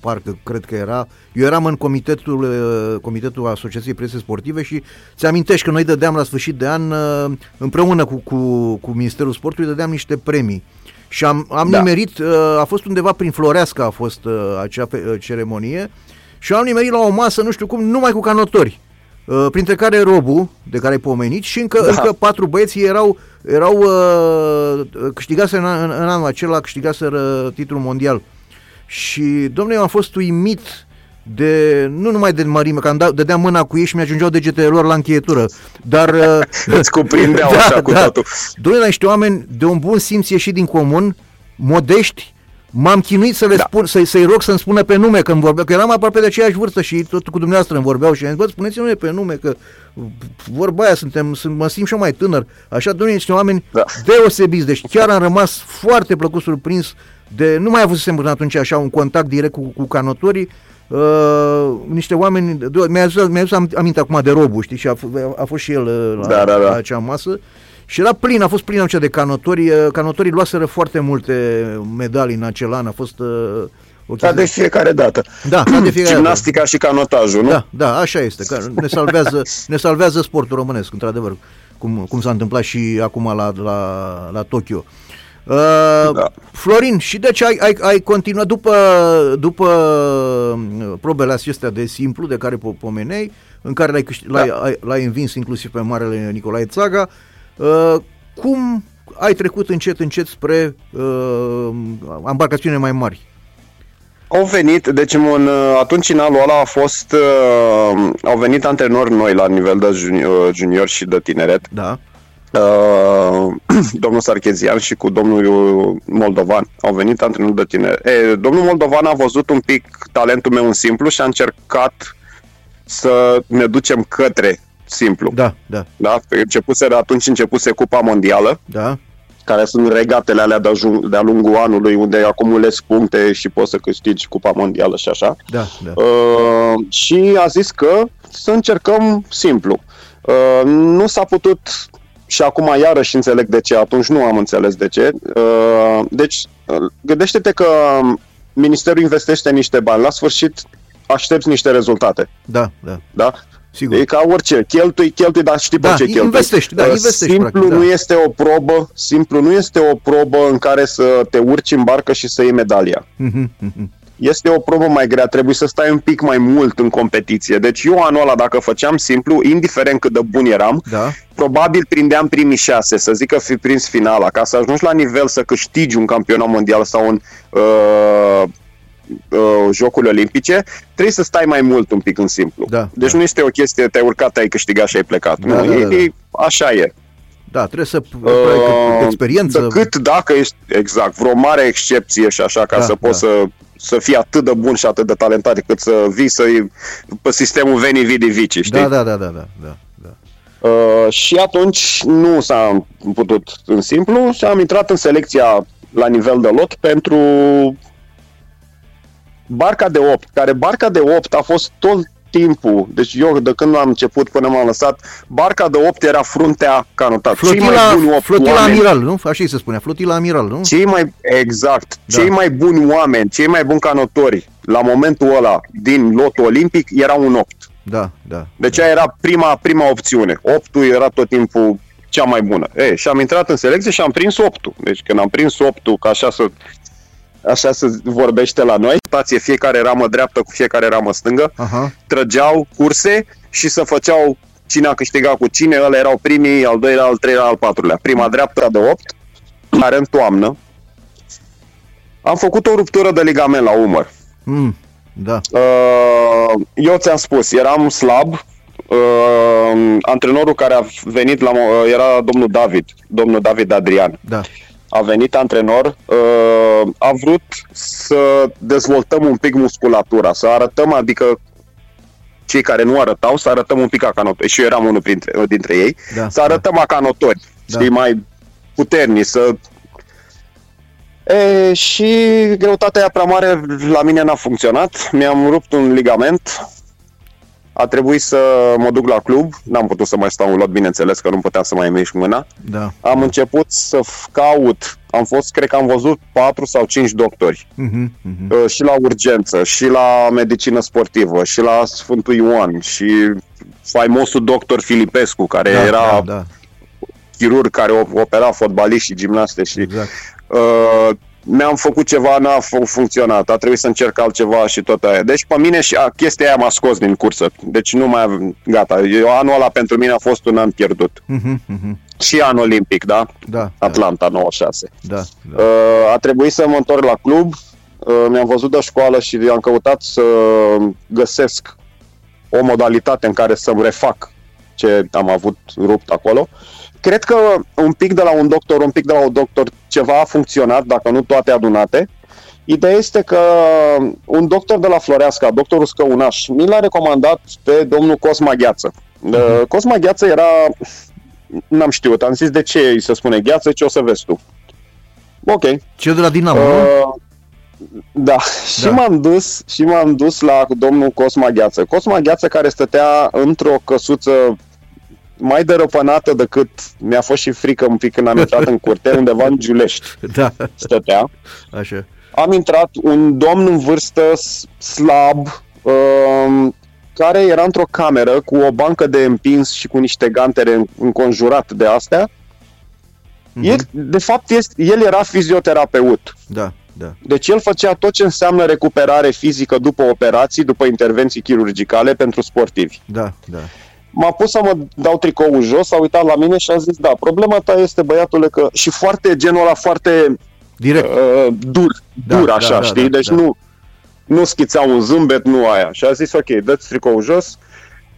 parcă cred că era, eu eram în comitetul, uh, comitetul Asociației Prese Sportive și ți amintești că noi dădeam la sfârșit de an, uh, împreună cu, cu, cu Ministerul Sportului, dădeam niște premii. Și am, am Da. nimerit, uh, a fost undeva prin Floreasca a fost uh, acea fe- uh, ceremonie și am nimerit la o masă, nu știu cum, numai cu canotori. Uh, printre care Robu, de care ai pomenit, și încă, Da. încă patru băieți erau, erau uh, câștigase în, an- în anul acela, câștigaseră titlul mondial. Și, domnule, eu am fost uimit de, nu numai de mărime, că am dat, dădeam mâna cu ei și mi-ajungeau degetele lor la încheietură, dar... uh, Îți cuprindeau așa cu totul. Domnule, la niște oameni de un bun simț ieșit din comun, modești, m-am chinuit să le Da. spun, să, să-i rog să-mi spună pe nume când vorbeau, că eram aproape de aceeași vârstă și tot cu dumneavoastră îmi vorbeau și am zis, bă, spuneți-mi pe nume, că vorba aia, suntem, sunt, mă simt și eu mai tânăr. Așa, domnule, niște oameni Da. deosebiți, deci chiar am rămas foarte plăcut surprins de, nu mai avusesem până atunci așa un contact direct cu, cu canotorii, Uh, niște oameni, de- mi-a adus, mi-a adus am- aminte acum de Robu, știi, și a, f- a fost și el uh, la, Da, da, da. la acea masă Și era plin, a fost plin așa de canotori. Canotorii luaseră foarte multe medalii în acel an. A fost uh, o Ca de fiecare dată. Da, ca de fiecare Gimnastica dată. și canotajul, nu? Da, da, așa este. Ne salvează, ne salvează sportul românesc, într-adevăr, cum, cum s-a întâmplat și acum la, la, la Tokyo. Uh, da. Florin, și deci ai, ai, ai continuat după, după uh, probele acestea de simplu de care pomenei, în care l-ai, câștig, da. l-ai, l-ai învins inclusiv pe Marele Nicolae Țaga, uh, cum ai trecut încet, încet spre uh, embarcațiune mai mari? Au venit, deci în, atunci în anul ăla a fost, uh, au venit antrenori noi la nivel de junior, junior și de tineret. Da. Uh, domnul Sarchezian și cu domnul Moldovan au venit antrenori de tineret. E, domnul Moldovan a văzut un pic talentul meu în simplu și a încercat să ne ducem către simplu. Da, da. Da? Începuse, atunci începuse Cupa Mondială. Da care sunt regatele alea de-a, de lungul anului, unde acumulezi puncte și poți să câștigi Cupa Mondială și așa. Da, da. Uh, și a zis că să încercăm simplu. Uh, nu s-a putut și acum iarăși înțeleg de ce, atunci nu am înțeles de ce. Uh, deci, uh, gândește-te că Ministerul investește niște bani, la sfârșit aștepți niște rezultate. Da, da. Da? Sigur. E ca orice, cheltui, cheltui, dar știi da, pe ce cheltui. Investești, da, investești, simplu practic, nu da. este o probă, simplu nu este o probă în care să te urci în barcă și să iei medalia. Este o probă mai grea, trebuie să stai un pic mai mult în competiție. Deci eu anul ăla, dacă făceam simplu, indiferent cât de bun eram, da. probabil prindeam primii șase, să zic că fi prins finala, ca să ajungi la nivel să câștigi un campionat mondial sau un uh, uh, Jocurile Olimpice, trebuie să stai mai mult un pic în simplu. Da, deci da. nu este o chestie, te-ai urcat, ai câștigat și ai plecat. Da, nu, da, da, da. E, așa e. Da, trebuie să uh, experiență. Decât dacă ești, exact, vreo mare excepție și așa, ca da, să poți da. să să fii atât de bun și atât de talentat cât să vii să pe sistemul veni vidi vici, știi? Da, da, da, da, da, da. da. Uh, și atunci nu s-a putut în simplu și am intrat în selecția la nivel de lot pentru barca de 8, care barca de 8 a fost tot timpul, deci eu de când am început până m-am lăsat, barca de 8 era fruntea canotat. Flotila, cei mai buni 8 flotila oameni, amiral, nu? Așa se spune, flotila amiral, nu? Cei mai, exact, da. cei mai buni oameni, cei mai buni canotori la momentul ăla din lotul olimpic erau un 8. Da, da. Deci aia era prima, prima opțiune. 8 era tot timpul cea mai bună. E, și am intrat în selecție și am prins 8 Deci când am prins 8 ca așa să așa se vorbește la noi, stație fiecare ramă dreaptă cu fiecare ramă stângă, Aha. trăgeau curse și se făceau cine a câștigat cu cine, ăla erau primii, al doilea, al treilea, al patrulea. Prima dreaptă de 8, care în toamnă, am făcut o ruptură de ligament la umăr. Mm, da. Uh, eu ți-am spus, eram slab, uh, antrenorul care a venit la, uh, era domnul David, domnul David Adrian. Da a venit antrenor, uh, a vrut să dezvoltăm un pic musculatura, să arătăm, adică cei care nu arătau, să arătăm un pic ca canotori. Și eu eram unul printre, dintre ei. Da, să arătăm da. canotori, da. știi, mai puternici, să... E, și greutatea aia prea mare la mine n-a funcționat. Mi-am rupt un ligament, a trebuit să mă duc la club, n-am putut să mai stau în lot, bineînțeles că nu puteam să mai mișc mâna. Da. Am început să caut, am fost, cred că am văzut 4 sau 5 doctori. Uh-huh, uh-huh. Și la urgență, și la medicină sportivă, și la Sfântul Ioan, și faimosul doctor Filipescu, care da, era da, da. chirurg care opera fotbaliști și gimnaste și exact. uh, mi-am făcut ceva, n-a funcționat, a trebuit să încerc altceva și tot aia. Deci pe mine și a, chestia aia m-a scos din cursă. Deci nu mai, gata, eu, anul ăla pentru mine a fost un an pierdut. Uh-huh, uh-huh. Și anul olimpic, da? Da. Atlanta, 96. Da, da. Uh, a trebuit să mă întorc la club, uh, mi-am văzut de școală și am căutat să găsesc o modalitate în care să-mi refac ce am avut rupt acolo. Uh, Cred că un pic de la un doctor, un pic de la un doctor, ceva a funcționat, dacă nu toate adunate. Ideea este că un doctor de la Floreasca, doctorul Scăunaș, mi l-a recomandat pe domnul Cosma Gheață. Uh-huh. Cosma Gheață era, n-am știut, am zis de ce îi se spune Gheață, ce o să vezi tu. Ok. Ce de la Dinamo, uh, Da, da. și m-am dus și m-am dus la domnul Cosma Gheață. Cosma Gheață care stătea într-o căsuță mai dărăpănată decât mi-a fost și frică un pic când am intrat în curte, undeva în Giulești Da, stătea. așa. Am intrat un domn în vârstă s- slab, um, care era într-o cameră cu o bancă de împins și cu niște gantere în- înconjurat de astea. Mhm. El, de fapt, este, el era fizioterapeut. Da, da. Deci el făcea tot ce înseamnă recuperare fizică după operații, după intervenții chirurgicale pentru sportivi. Da, da. M-a pus să mă dau tricoul jos, a uitat la mine și a zis, da, problema ta este, băiatule, că... Și foarte, genul ăla foarte Direct. uh, dur, Da, dur da, așa, da, știi? da, deci da. nu, nu schița un zâmbet, nu aia. Și a zis, ok, dă-ți tricoul jos.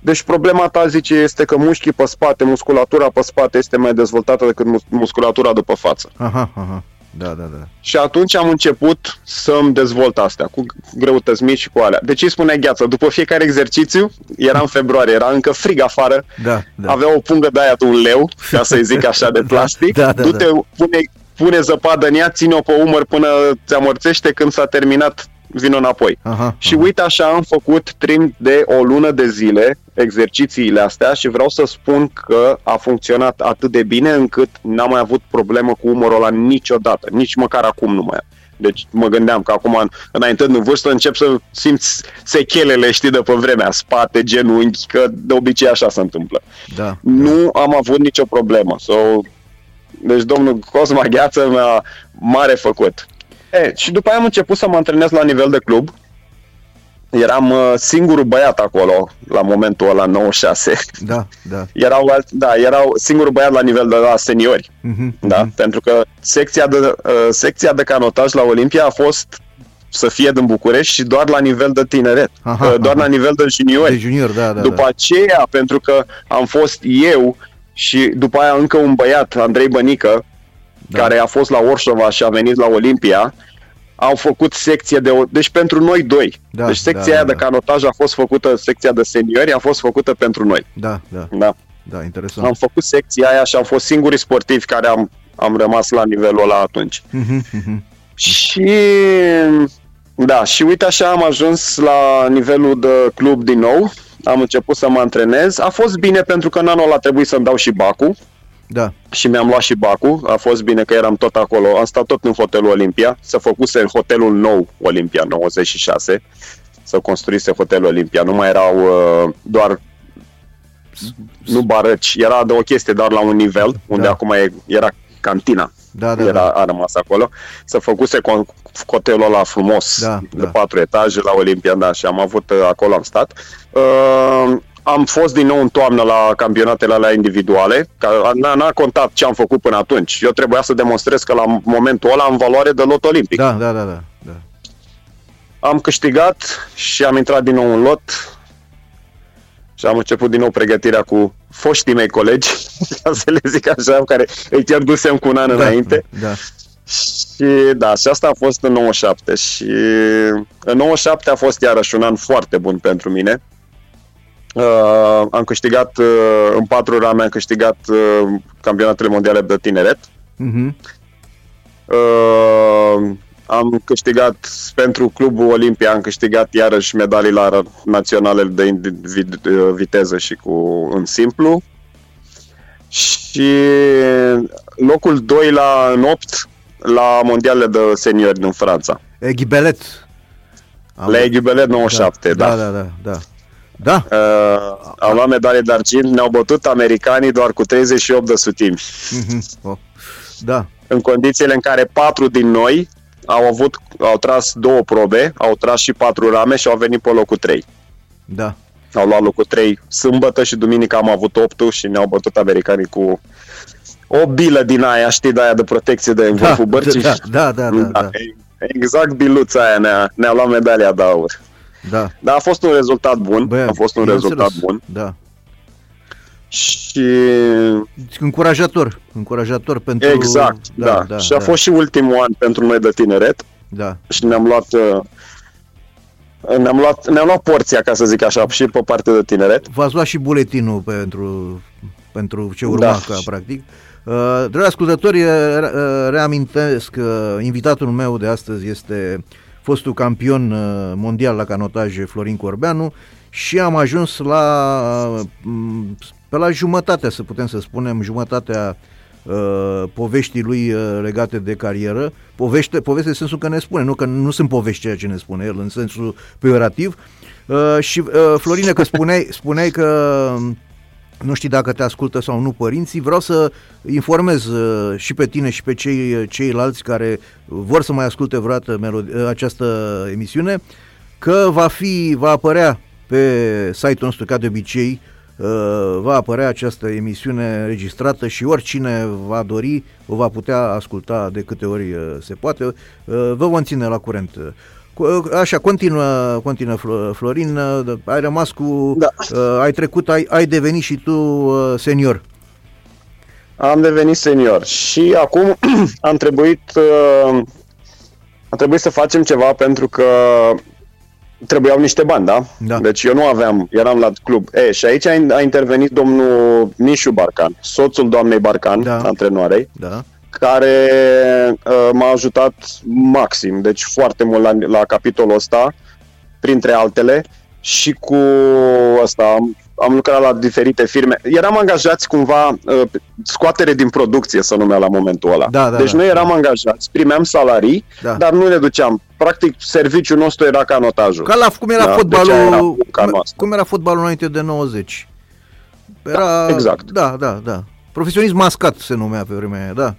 Deci problema ta, zice, este că mușchii pe spate, musculatura pe spate este mai dezvoltată decât mus- musculatura după față. Aha, aha. Da, da, da. Și atunci am început să-mi dezvolt astea, cu greutăți mici și cu alea. De ce îi spune gheață? După fiecare exercițiu, era în februarie, era încă frig afară, Da, da. avea o pungă de aia de un leu, ca să-i zic așa, de plastic. Da, da, Du-te, pune, pune zăpadă în ea, ține-o pe umăr până ți amorțește, când s-a terminat, vin înapoi. Aha, Și aha. uite așa am făcut timp de o lună de zile exercițiile astea și vreau să spun că a funcționat atât de bine încât n-am mai avut problemă cu umărul ăla niciodată, nici măcar acum nu mai am. Deci mă gândeam că acum, în- înaintând în vârstă, încep să simți sechelele, știi, de pe vremea, spate, genunchi, că de obicei așa se întâmplă. Da. Nu am avut nicio problemă. So, deci domnul Cosma Gheață mi-a mare făcut. E, și după aia am început să mă antrenez la nivel de club. Eram uh, singurul băiat acolo la momentul ăla, 96. Da, da. Erau, alt, da, erau singurul băiat la nivel de la seniori. Mhm, Da? mhm. Pentru că secția de, uh, secția de canotaj la Olimpia a fost să fie din București și doar la nivel de tineret. Aha, uh, doar aha. la nivel de juniori. De junior, da, da. După da. aceea, pentru că am fost eu și după aia încă un băiat, Andrei Bănică, Da. da. care a fost la Orșova și a venit la Olimpia, au făcut secție de... Deci pentru noi doi. Da, deci secția da, aia da, de da. canotaj a fost făcută, secția de seniori a fost făcută pentru noi. Da, da, Da. da, interesant. Am făcut secția aia și am fost singurii sportivi care am, am rămas la nivelul ăla atunci. Mhm, mhm. Și da, și uite așa am ajuns la nivelul de club din nou. Am început să mă antrenez. A fost bine pentru că în anul ăla a trebuit să-mi dau și bacul Da, și mi-am luat și bacul. A fost bine că eram tot acolo. Am stat tot în hotelul Olimpia. Să făcuse hotelul nou Olimpia 96. Să construise hotelul Olimpia. Nu mai erau uh, doar nu barăci. Era de o chestie doar la un nivel, unde Da. acum e, era cantina da, da. era, da. a rămas acolo, să făcuse con- hotelul ăla frumos, Da, de da. patru etaje la Olimpia, da, și am avut, uh, acolo am stat. Uh, am fost din nou în toamnă la campionatele alea individuale, că n-a, n-a contat ce am făcut până atunci. Eu trebuia să demonstrez că la momentul ăla am valoare de lot olimpic. Da, da, da, da. da. Am câștigat și am intrat din nou în lot și am început din nou pregătirea cu foștii mei colegi, ca să le zic așa, care îi pierdusem cu un an da, înainte. Da, Și da, și asta a fost în 97 și în 97 a fost iarăși un an foarte bun pentru mine. Uh, am câștigat, uh, în patru rame am câștigat uh, campionatele mondiale de tineret. mhm. Uh, am câștigat pentru clubul Olimpia, am câștigat iarăși medalii la naționale de individ, uh, viteză și cu în simplu. Și locul 2 la în 8 la mondialele de seniori din Franța. E, Ghibelet. Am- La Egibelet 97, da. Da, da, da, da. Da, Uh, am luat medalie de argint, ne-au bătut americanii doar cu 38 de sutimi. mhm. Oh. da, În condițiile în care patru din noi au avut, au tras două probe, au tras și patru rame și au venit pe locul 3. da. Au luat locul 3 sâmbătă și duminică am avut 8 și ne-au bătut americanii cu o bilă din aia, știi, de aia de protecție de în Da, vârful bărcii. da, da, da, da, da. Exact biluța aia ne-a, ne-a luat medalia de aur. Da. Dar a fost un rezultat bun, Bă, a fost un rezultat bineînțeles. bun Da. și Încurajator, încurajator pentru... exact, da, da, și a da, fost și ultimul an pentru noi de tineret Da, și ne-am luat uh, ne-am luat, ne-am luat porția, ca să zic așa, și pe partea de tineret. v-ați luat și buletinul pentru, pentru ce urma, Da. ca, practic. Uh, dragi ascultători, re- uh, reamintesc că invitatul meu de astăzi este fostul campion uh, mondial la canotaje Florin Corbeanu și am ajuns la uh, m, pe la jumătatea, să putem să spunem, jumătatea uh, poveștii lui uh, legate de carieră. Povește, poveste în sensul că ne spune, nu că nu sunt povești ceea ce ne spune el, în sensul peorativ. Uh, și uh, Florine, că spuneai, spuneai că nu știi dacă te ascultă sau nu părinții, vreau să informez uh, și pe tine și pe cei, ceilalți care vor să mai asculte vreodată melodi- această emisiune, că va fi, va apărea pe site-ul nostru, ca de obicei, uh, va apărea această emisiune registrată și oricine va dori o va putea asculta de câte ori uh, se poate. Uh, vă vom ține la curent. Așa, continuă, continuă Florin, ai rămas cu, da. ai trecut, ai, ai devenit și tu senior. Am devenit senior și acum am trebuit, a trebuit să facem ceva pentru că trebuiau niște bani, da? da? Deci eu nu aveam, eram la club. E, și aici a, a intervenit domnul Mișu Barcan, soțul doamnei Barcan, da. antrenoarei, da. Care uh, m-a ajutat maxim, deci foarte mult la, la capitolul ăsta, printre altele, și cu asta am am lucrat la diferite firme. Eram angajați cumva uh, scoatere din producție, să numea la momentul ăla. Da, da, deci da, noi eram da. angajați, primeam salarii, da. dar nu ne duceam. Practic, serviciul nostru era canotajul. Ca la cum era da? fotbalul, era cum, cum era fotbalul înainte de 90. Era, da, exact. Da, da, da. Profesionism mascat se numea pe vremea aia, da.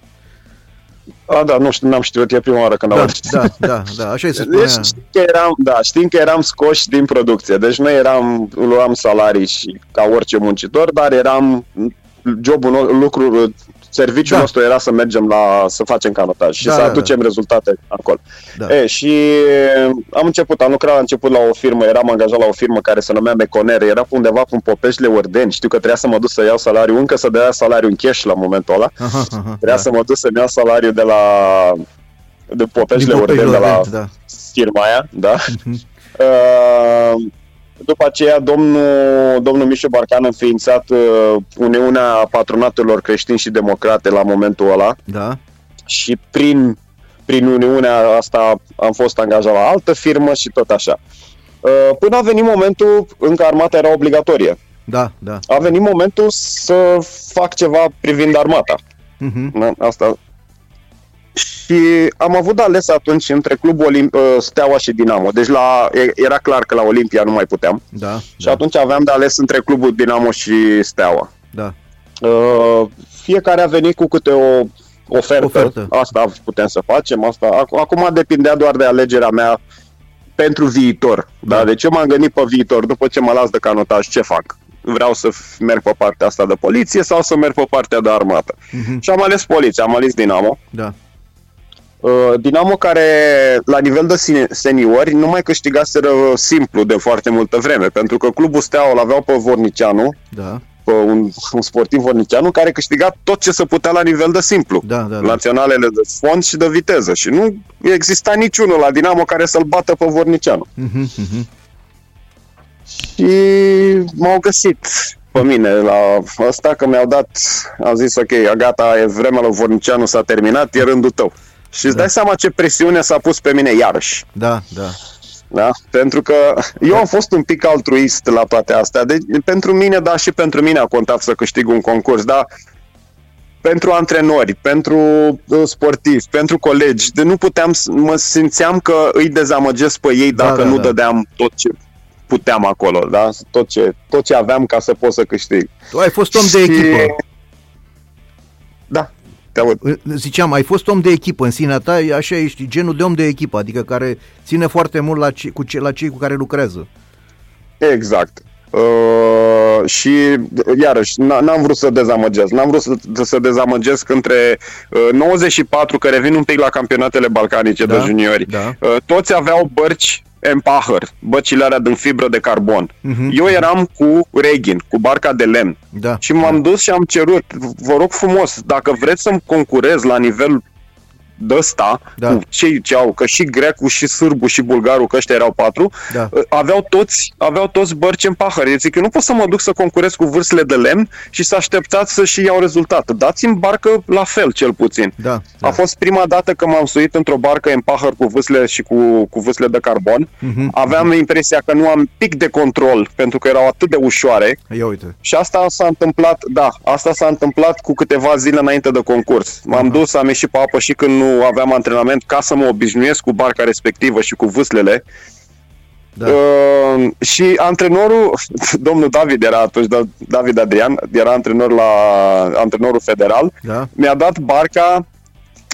A, da, nu știu, n-am știut, e prima oară când da, am Da, da, da, așa se spunea. Deci știm că eram, da, știm că eram scoși din producție, deci noi eram, luam salarii și ca orice muncitor, dar eram jobul, lucru, serviciul da. nostru era să mergem la, să facem canotaj și da, să da, aducem da. rezultate acolo. Da. E, și am început, am lucrat la început la o firmă, eram angajat la o firmă care se numea Meconere, era undeva pe Popeșle Ordeni, știu că trebuia să mă duc să iau salariu, încă să dea salariu în cash la momentul ăla, aha, aha, trebuia da. să mă duc să-mi iau salariu de la de Popeșle Ordeni, de la da. firma aia, da. Uh-huh. Uh, după aceea, domnul, domnul Mișu Barcan a înființat uh, Uniunea Patronatelor Creștini și Democrate la momentul ăla. Da. Și prin, prin Uniunea asta am fost angajat la altă firmă și tot așa. Uh, până a venit momentul în care armata era obligatorie. Da, da. A venit momentul să fac ceva privind armata. Uh-huh. Asta și am avut de ales atunci între clubul Olimp- uh, Steaua și Dinamo. Deci la, era clar că la Olimpia nu mai puteam. Da, și da. atunci aveam de ales între clubul Dinamo și Steaua. Da. Uh, fiecare a venit cu câte o ofertă. ofertă. Asta putem să facem. Asta. Acum depindea doar de alegerea mea pentru viitor. Da. Da? Deci eu m-am gândit pe viitor, după ce mă las de canotaj, ce fac? Vreau să merg pe partea asta de poliție sau să merg pe partea de armată. Uh-huh. Și am ales poliția, am ales Dinamo. Da. Uh, Dinamo care la nivel de seniori nu mai câștigaseră simplu de foarte multă vreme, pentru că clubul Steaua îl aveau pe Vornicianu, da. pe un, un sportiv Vornicianu care câștiga tot ce se putea la nivel de simplu. Da, da, da. Naționalele de fond și de viteză. Și nu exista niciunul la Dinamo care să-l bată pe Vornicianu. Uh-huh, uh-huh. Și m-au găsit pe mine la asta că mi-au dat, am zis ok, gata, e vremea lui Vornicianu s-a terminat, e rândul tău. Și îți da. dai seama ce presiune s-a pus pe mine iarăși. Da, da. Da? Pentru că eu am fost un pic altruist la toate astea. Deci, pentru mine, da, și pentru mine a contat să câștig un concurs, da? Pentru antrenori, pentru uh, sportivi, pentru colegi, de nu puteam, mă simțeam că îi dezamăgesc pe ei da, dacă da, da, nu da. dădeam tot ce puteam acolo, da? Tot ce, tot ce aveam ca să pot să câștig. Tu ai fost om de echipă. Da, te aud. Ziceam, ai fost om de echipă în sinea ta, așa ești genul de om de echipă, adică care ține foarte mult la, ce, cu ce, la cei cu care lucrează. Exact. Uh, și iarăși n-am vrut să dezamăgesc n-am vrut să, să dezamăgesc între uh, 94 care vin un pic la campionatele balcanice da, de juniori da. uh, toți aveau bărci Empahăr, băcile alea din fibră de carbon. Uh-huh. Eu eram cu Regin, cu barca de lemn. Da. Și m-am da. dus și am cerut, vă rog frumos, dacă vreți să-mi concurez la nivel de ăsta, Da. cu cei ce au, că și grecul, și sârbu, și bulgarul, că ăștia erau patru, Da. uh, aveau toți, aveau toți bărci în pahăr. Eu zic, eu nu pot să mă duc să concurez cu vârstele de lemn și să așteptați să și iau rezultat. Dați-mi barcă la fel, cel puțin. Da, da. A fost prima dată când m-am suit într-o barcă în pahăr cu vâsle și cu, cu vâsle de carbon. Mhm. Aveam impresia că nu am pic de control pentru că erau atât de ușoare Ia uite. și asta s-a întâmplat, da, asta s-a întâmplat cu câteva zile înainte de concurs. M-am dus, am ieșit pe apă și când nu aveam antrenament ca să mă obișnuiesc cu barca respectivă și cu vâslele. Da. Uh, și antrenorul, domnul David era atunci, Da- David Adrian, era antrenor la antrenorul federal, Da? mi-a dat barca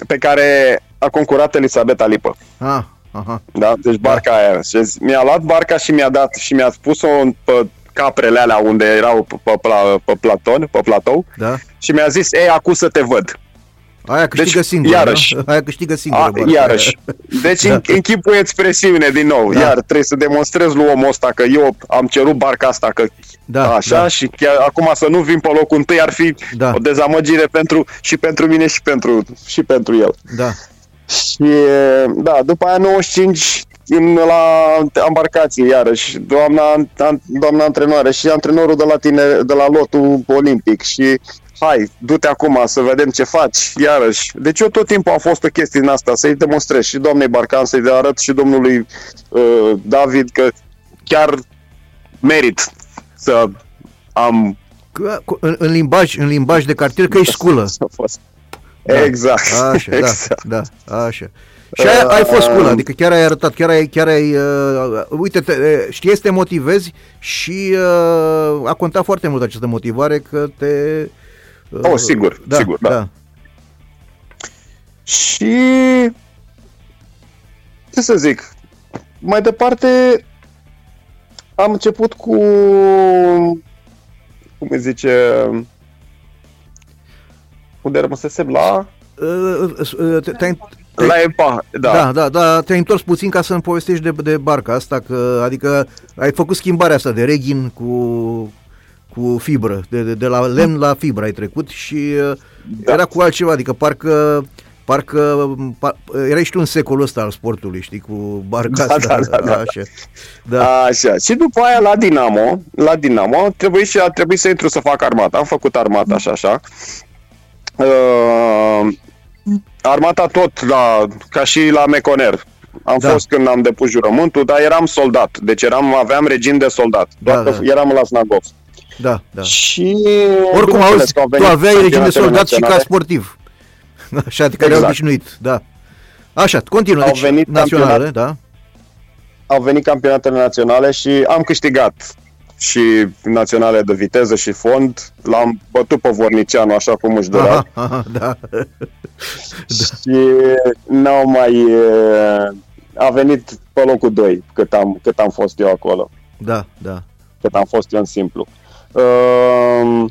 pe care a concurat Elisabeta Lipă. Ah, aha. Da? Deci barca da. aia. Și mi-a luat barca și mi-a dat și mi-a pus-o în- pe caprele alea unde erau pe, pe, pla- pe platon, pe platou Da? și mi-a zis, ei, acum să te văd. Aia câștigă Deci, singură, iarăși. da? Aia câștigă singură. A, barca. iarăși. Deci Da. da. închipuieți presiune din nou. Da. Da. Iar trebuie să demonstrez lui omul ăsta că eu am cerut barca asta, că Da, așa da. și chiar acum să nu vin pe locul întâi ar fi Da. o dezamăgire pentru, și pentru mine și pentru, și pentru el. Da. Și da, după aia 95 în, la embarcație iarăși, doamna, an- doamna antrenoare și antrenorul de la tine, de la lotul olimpic și hai, du-te acum să vedem ce faci, iarăși. Deci eu tot timpul am fost o chestie din asta, să-i demonstrez și doamnei Barcan, să-i arăt și domnului uh, David că chiar merit să am Cu- cu- În, în, limbaj, în limbaj de cartier că ești sculă. să fost. Da. Exact. Așa, exact. da, da, așa. Și ai, ai fost sculă, adică chiar ai arătat, chiar ai, chiar ai uh, uite, te, uh, știi să te motivezi și uh, a contat foarte mult această motivare că te... Uh, Oh, sigur, sigur, da. da. Și ce să zic, mai departe am început cu cum îi zice unde rămăsesem la Uh, uh, te- te-ai, la EPA, da. da, da, da, te-ai întors puțin ca să-mi povestești de, de barca asta, că, adică ai făcut schimbarea asta de reghin cu, cu fibră, de, de, de la lemn la fibră ai trecut și uh, Da. era cu altceva, adică parcă parcă pa, erai și tu în secolul ăsta al sportului, știi, cu barca Da, asta, da, da, da. așa. Da, Așa. Și după aia la Dinamo, la Dinamo, trebuie și a trebuit să intru să fac armata. Am făcut armata așa, așa. Uh, armata tot la, ca și la Meconer. Am Da. da. fost când am depus jurământul, dar eram soldat. Deci eram, aveam regim de soldat. Da, Doar că da. eram la Snagov. Da, da. Și Oricum, bineînțeles auzi, că au tu venit aveai regim de campionatele soldat și ca naționale. sportiv. Așa, adică exact. Exact. obișnuit, da. Așa, continuă, Au deci venit naționale, da? Au venit campionatele naționale și am câștigat și naționale de viteză și fond. L-am bătut pe Vornicianu așa cum își dorea. Aha, aha, da. și n-au mai... e, A venit pe locul 2 cât am, cât am fost eu acolo, Da, da. cât am fost eu în simplu. Um,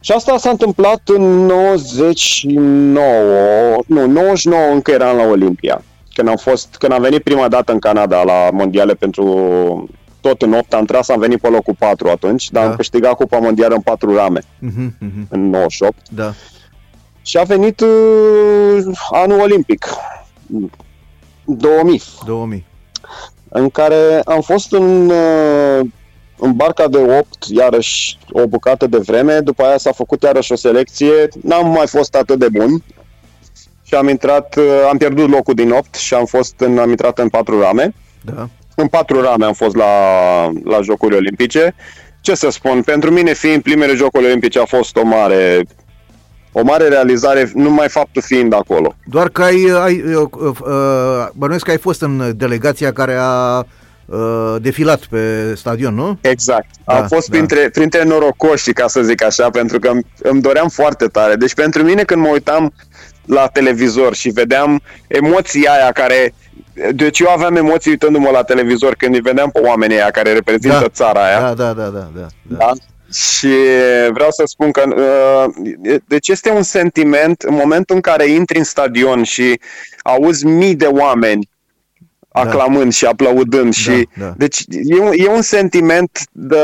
și asta s-a întâmplat în 99, nu, 99 încă eram la Olimpia. Când am, fost, când am venit prima dată în Canada la mondiale pentru tot în 8 am tras, am venit pe locul 4 atunci, dar Da. am câștigat Cupa Mondială în 4 rame Mhm, mhm, în 98. Da. Și a venit uh, anul olimpic, 2000, 2000. în care am fost în, uh, în barca de 8, iarăși o bucată de vreme, după aia s-a făcut iarăși o selecție, n-am mai fost atât de bun și am intrat, uh, am pierdut locul din 8 și am fost în, am intrat în 4 rame. Da. În patru rame am fost la, la Jocuri Olimpice. Ce să spun, pentru mine fiind primele Jocuri Olimpice a fost o mare, o mare realizare, numai faptul fiind acolo. Doar că ai, ai uh, uh, uh, bănuiesc că ai fost în delegația care a uh, defilat pe stadion, nu? Exact. Da, Am fost da. printre, printre norocoșii, ca să zic așa, pentru că îmi, îmi doream foarte tare. Deci pentru mine când mă uitam la televizor și vedeam emoția aia care... Deci eu aveam emoții uitându-mă la televizor când îi vedeam pe oamenii aia care reprezintă Da. țara aia. Da, da, da, da, da. da. Da? Și vreau să spun că uh, deci este un sentiment în momentul în care intri în stadion și auzi mii de oameni aclamând și aplaudând și da. deci e un, e un sentiment de,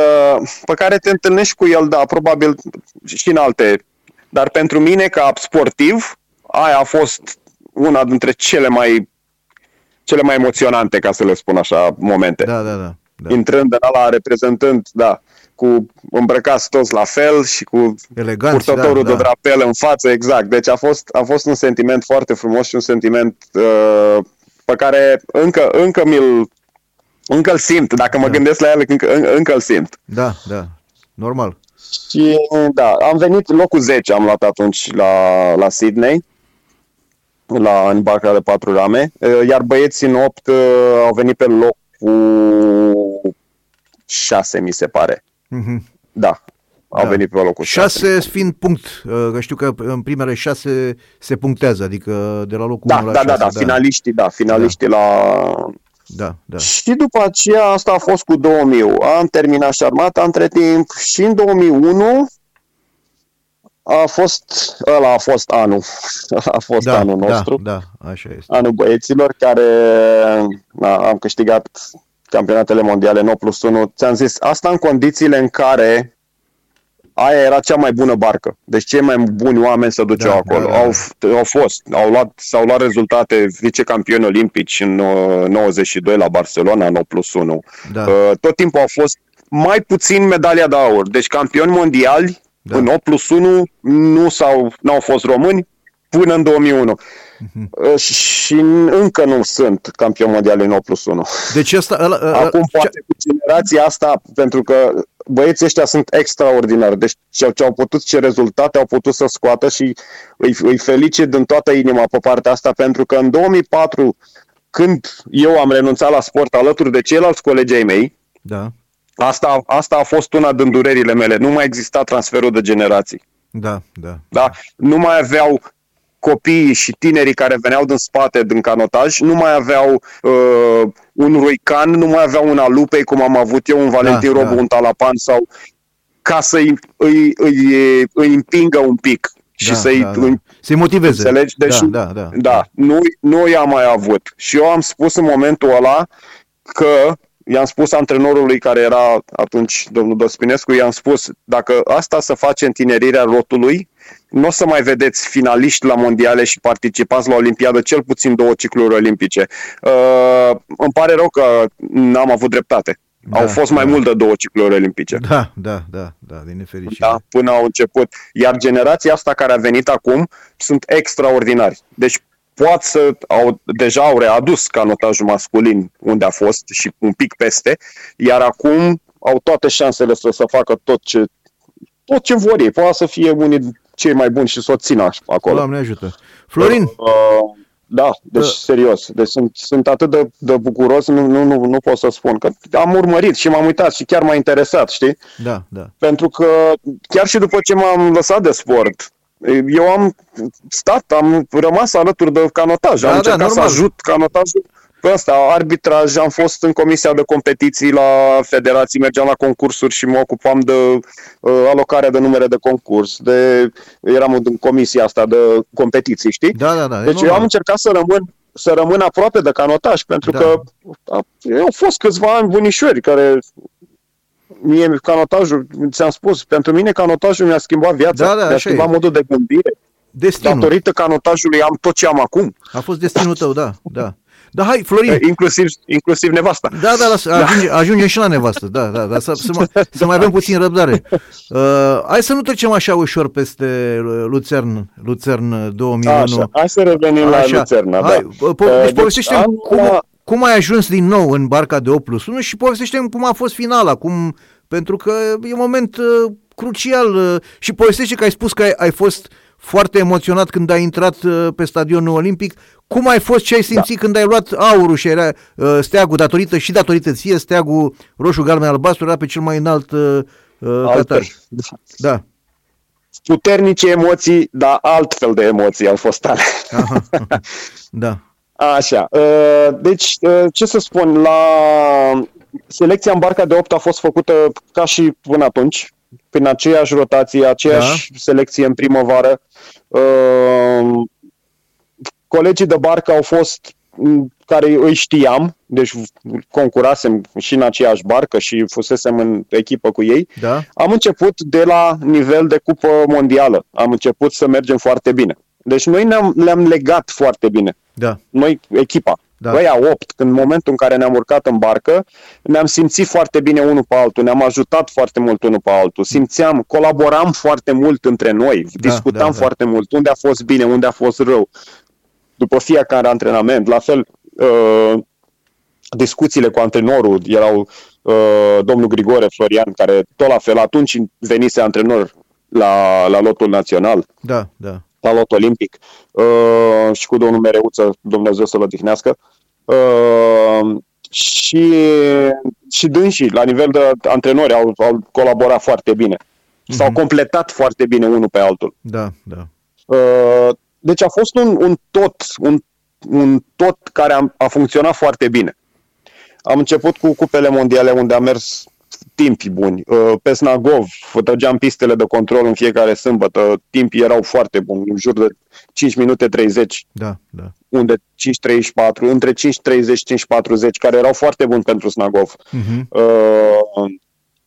pe care te întâlnești cu el, da, probabil și în alte, dar pentru mine ca sportiv aia a fost una dintre cele mai cele mai emoționante, ca să le spun așa, momente. Da, da, da. da. Intrând în ala, reprezentând, da, cu îmbrăcați toți la fel și cu Eleganți, purtătorul da, de da. drapel în față, exact. Deci a fost, a fost un sentiment foarte frumos și un sentiment uh, pe care încă, încă mi-l încă îl simt. Dacă mă Da. gândesc la el, încă, încă, încă îl simt. Da, da. Normal. Și da, am venit locul 10, am luat atunci la, la Sydney, la, în barca de patru rame, Uh, iar băieții în 8 au venit pe locul 6, mi se pare. Mhm. Da, au Da. venit pe locul 6. Șase fiind punct, uh, că știu că în primele șase se punctează, adică de la locul Da, 1 la da, 6. da, da, finaliștii, da, finaliștii la... Da, da. Și după aceea, asta a fost cu 2000. Am terminat și armata între timp și în 2001 a fost, ăla a fost anul, a fost Da, anul da, nostru, da, așa este. anul băieților care na, am câștigat campionatele mondiale 9 plus 1. Ți-am zis, asta în condițiile în care aia era cea mai bună barcă. Deci cei mai buni oameni se duceau Da, acolo. da, da. Au, au fost, au luat, s-au luat rezultate vicecampioni olimpici în uh, 92 la Barcelona, 9 plus 1. Da. Uh, tot timpul au fost mai puțin medalia de aur. Deci campioni mondiali Da. în 8 plus 1 nu s-au, n-au fost români până în 2001. Mhm. Uh, și încă nu sunt campioni mondiali în 8 plus 1. Deci asta... Ăla, ăla, Acum, ce- poate cu generația asta, pentru că băieții ăștia sunt extraordinari. Deci ce, ce au putut, ce rezultate au putut să scoată și îi, îi felicit din toată inima pe partea asta, pentru că în 2004, când eu am renunțat la sport alături de ceilalți colegi ai mei, Da, asta, asta a fost una din durerile mele. Nu mai exista transferul de generații. da, da. Da? Nu mai aveau copiii și tinerii care veneau din spate din canotaj, nu mai aveau uh, un Ruican, nu mai aveau un Alupei, cum am avut eu, un Valentin Da, Robu, da. un Talapan sau ca să-i îi, îi, îi împingă un pic și da, să-i da, da. Să-i motiveze. Înțelegi? Deci, da, da, da. da, nu, nu i-am mai avut. Și eu am spus în momentul ăla că i-am spus antrenorului care era atunci domnul Dospinescu, i-am spus dacă asta să face întinerirea rotului, nu o să mai vedeți finaliști la mondiale și participați la Olimpiadă cel puțin două cicluri olimpice. Uh, îmi pare rău că n-am avut dreptate. Da, Au fost mai da. mult de două cicluri olimpice. Da, da, da, da, din nefericire. Da, până au început. Iar generația asta care a venit acum sunt extraordinari. Deci poate să au, deja au readus canotajul masculin unde a fost și un pic peste, iar acum au toate șansele să, să facă tot ce, tot ce vor ei. Poate să fie unii din cei mai buni și să o țină așa acolo. Doamne ajută. Florin, Uh, da, deci Da. serios. Deci sunt, sunt atât de, de bucuros, nu, nu, nu, nu pot să spun. Că am urmărit și m-am uitat și chiar m-a interesat, știi? da, da. pentru că chiar și după ce m-am lăsat de sport, eu am stat, am rămas alături de canotaj, Da, am da, încercat să normal. ajut canotajul pe ăsta, arbitraj, am fost în comisia de competiții la federații, mergeam la concursuri și mă ocupam de uh, alocarea de numere de concurs, de, eram în comisia asta de competiții, știi? Da, da, da. e Deci eu normal. am încercat să rămân să rămân aproape de canotaj, pentru Da. că a, au fost câțiva ani bunișori care mie canotajul, ți-am spus, pentru mine canotajul mi-a schimbat viața, Da, da, mi-a așa schimbat e. modul de gândire. Destinul. Datorită canotajului am tot ce am acum, A fost destinul tău, da, da. Da, hai, Florin. inclusiv, inclusiv nevasta. Da, da, las, ajunge, ajungem și la nevastă, da, da, da, să, să, mai, să mai avem puțin răbdare. Uh, hai să nu trecem așa ușor peste uh, Luțern, Luțern 2001. Așa, hai să revenim la Lucerna. Hai, da. po- Uh, deci povestește anul cum, ăla- cum ai ajuns din nou în barca de 8 plus 1 și povestește cum a fost finala, cum, pentru că e un moment uh, crucial uh, și povestește că ai spus că ai, ai fost foarte emoționat când ai intrat uh, pe stadionul olimpic. Cum ai fost, ce ai simțit da. când ai luat aurul și era uh, steagul datorită și datorită ție, steagul roșu, galben, albastru era pe cel mai înalt uh, uh, Alte. cataj. Da. Puternice emoții, dar altfel de emoții au fost ale. Aha. da. Așa. uh, Deci, uh, ce să spun, la selecția în barca de 8 a fost făcută ca și până atunci, prin aceeași rotație, aceeași da. selecție în primăvară. Uh, Colegii de barcă au fost m, care îi știam, deci concurasem și în aceeași barcă și fusesem în echipă cu ei. Da. Am început de la nivel de cupă mondială. Am început să mergem foarte bine. Deci noi ne-am, le-am legat foarte bine. Da. Noi, echipa. Da. Da. Băia 8, în momentul în care ne-am urcat în barcă, ne-am simțit foarte bine unul pe altul, ne-am ajutat foarte mult unul pe altul, simțeam, colaboram foarte mult între noi, discutam da, da. foarte mult unde a fost bine, unde a fost rău. După fiecare antrenament, la fel, uh, discuțiile cu antrenorul erau uh, domnul Grigore Florian, care tot la fel atunci venise antrenor la, la lotul național, Da, da. La lot olimpic uh, și cu domnul Mereuță, Dumnezeu să-l odihnească. Uh, și, și dânsii, la nivel de antrenori, au, au colaborat foarte bine. S-au Mhm. completat foarte bine unul pe altul. Da, da. Uh, deci a fost un, un tot, un, un tot care a, a funcționat foarte bine. Am început cu cupele mondiale unde am mers timpi buni. Uh, Pe Snagov trăgeam pistele de control în fiecare sâmbătă. Timpii erau foarte buni, în jur de 5 minute 30, Da, da. unde 5.34, între 5.30 și 5.40, care erau foarte buni pentru Snagov. Mhm. Uh,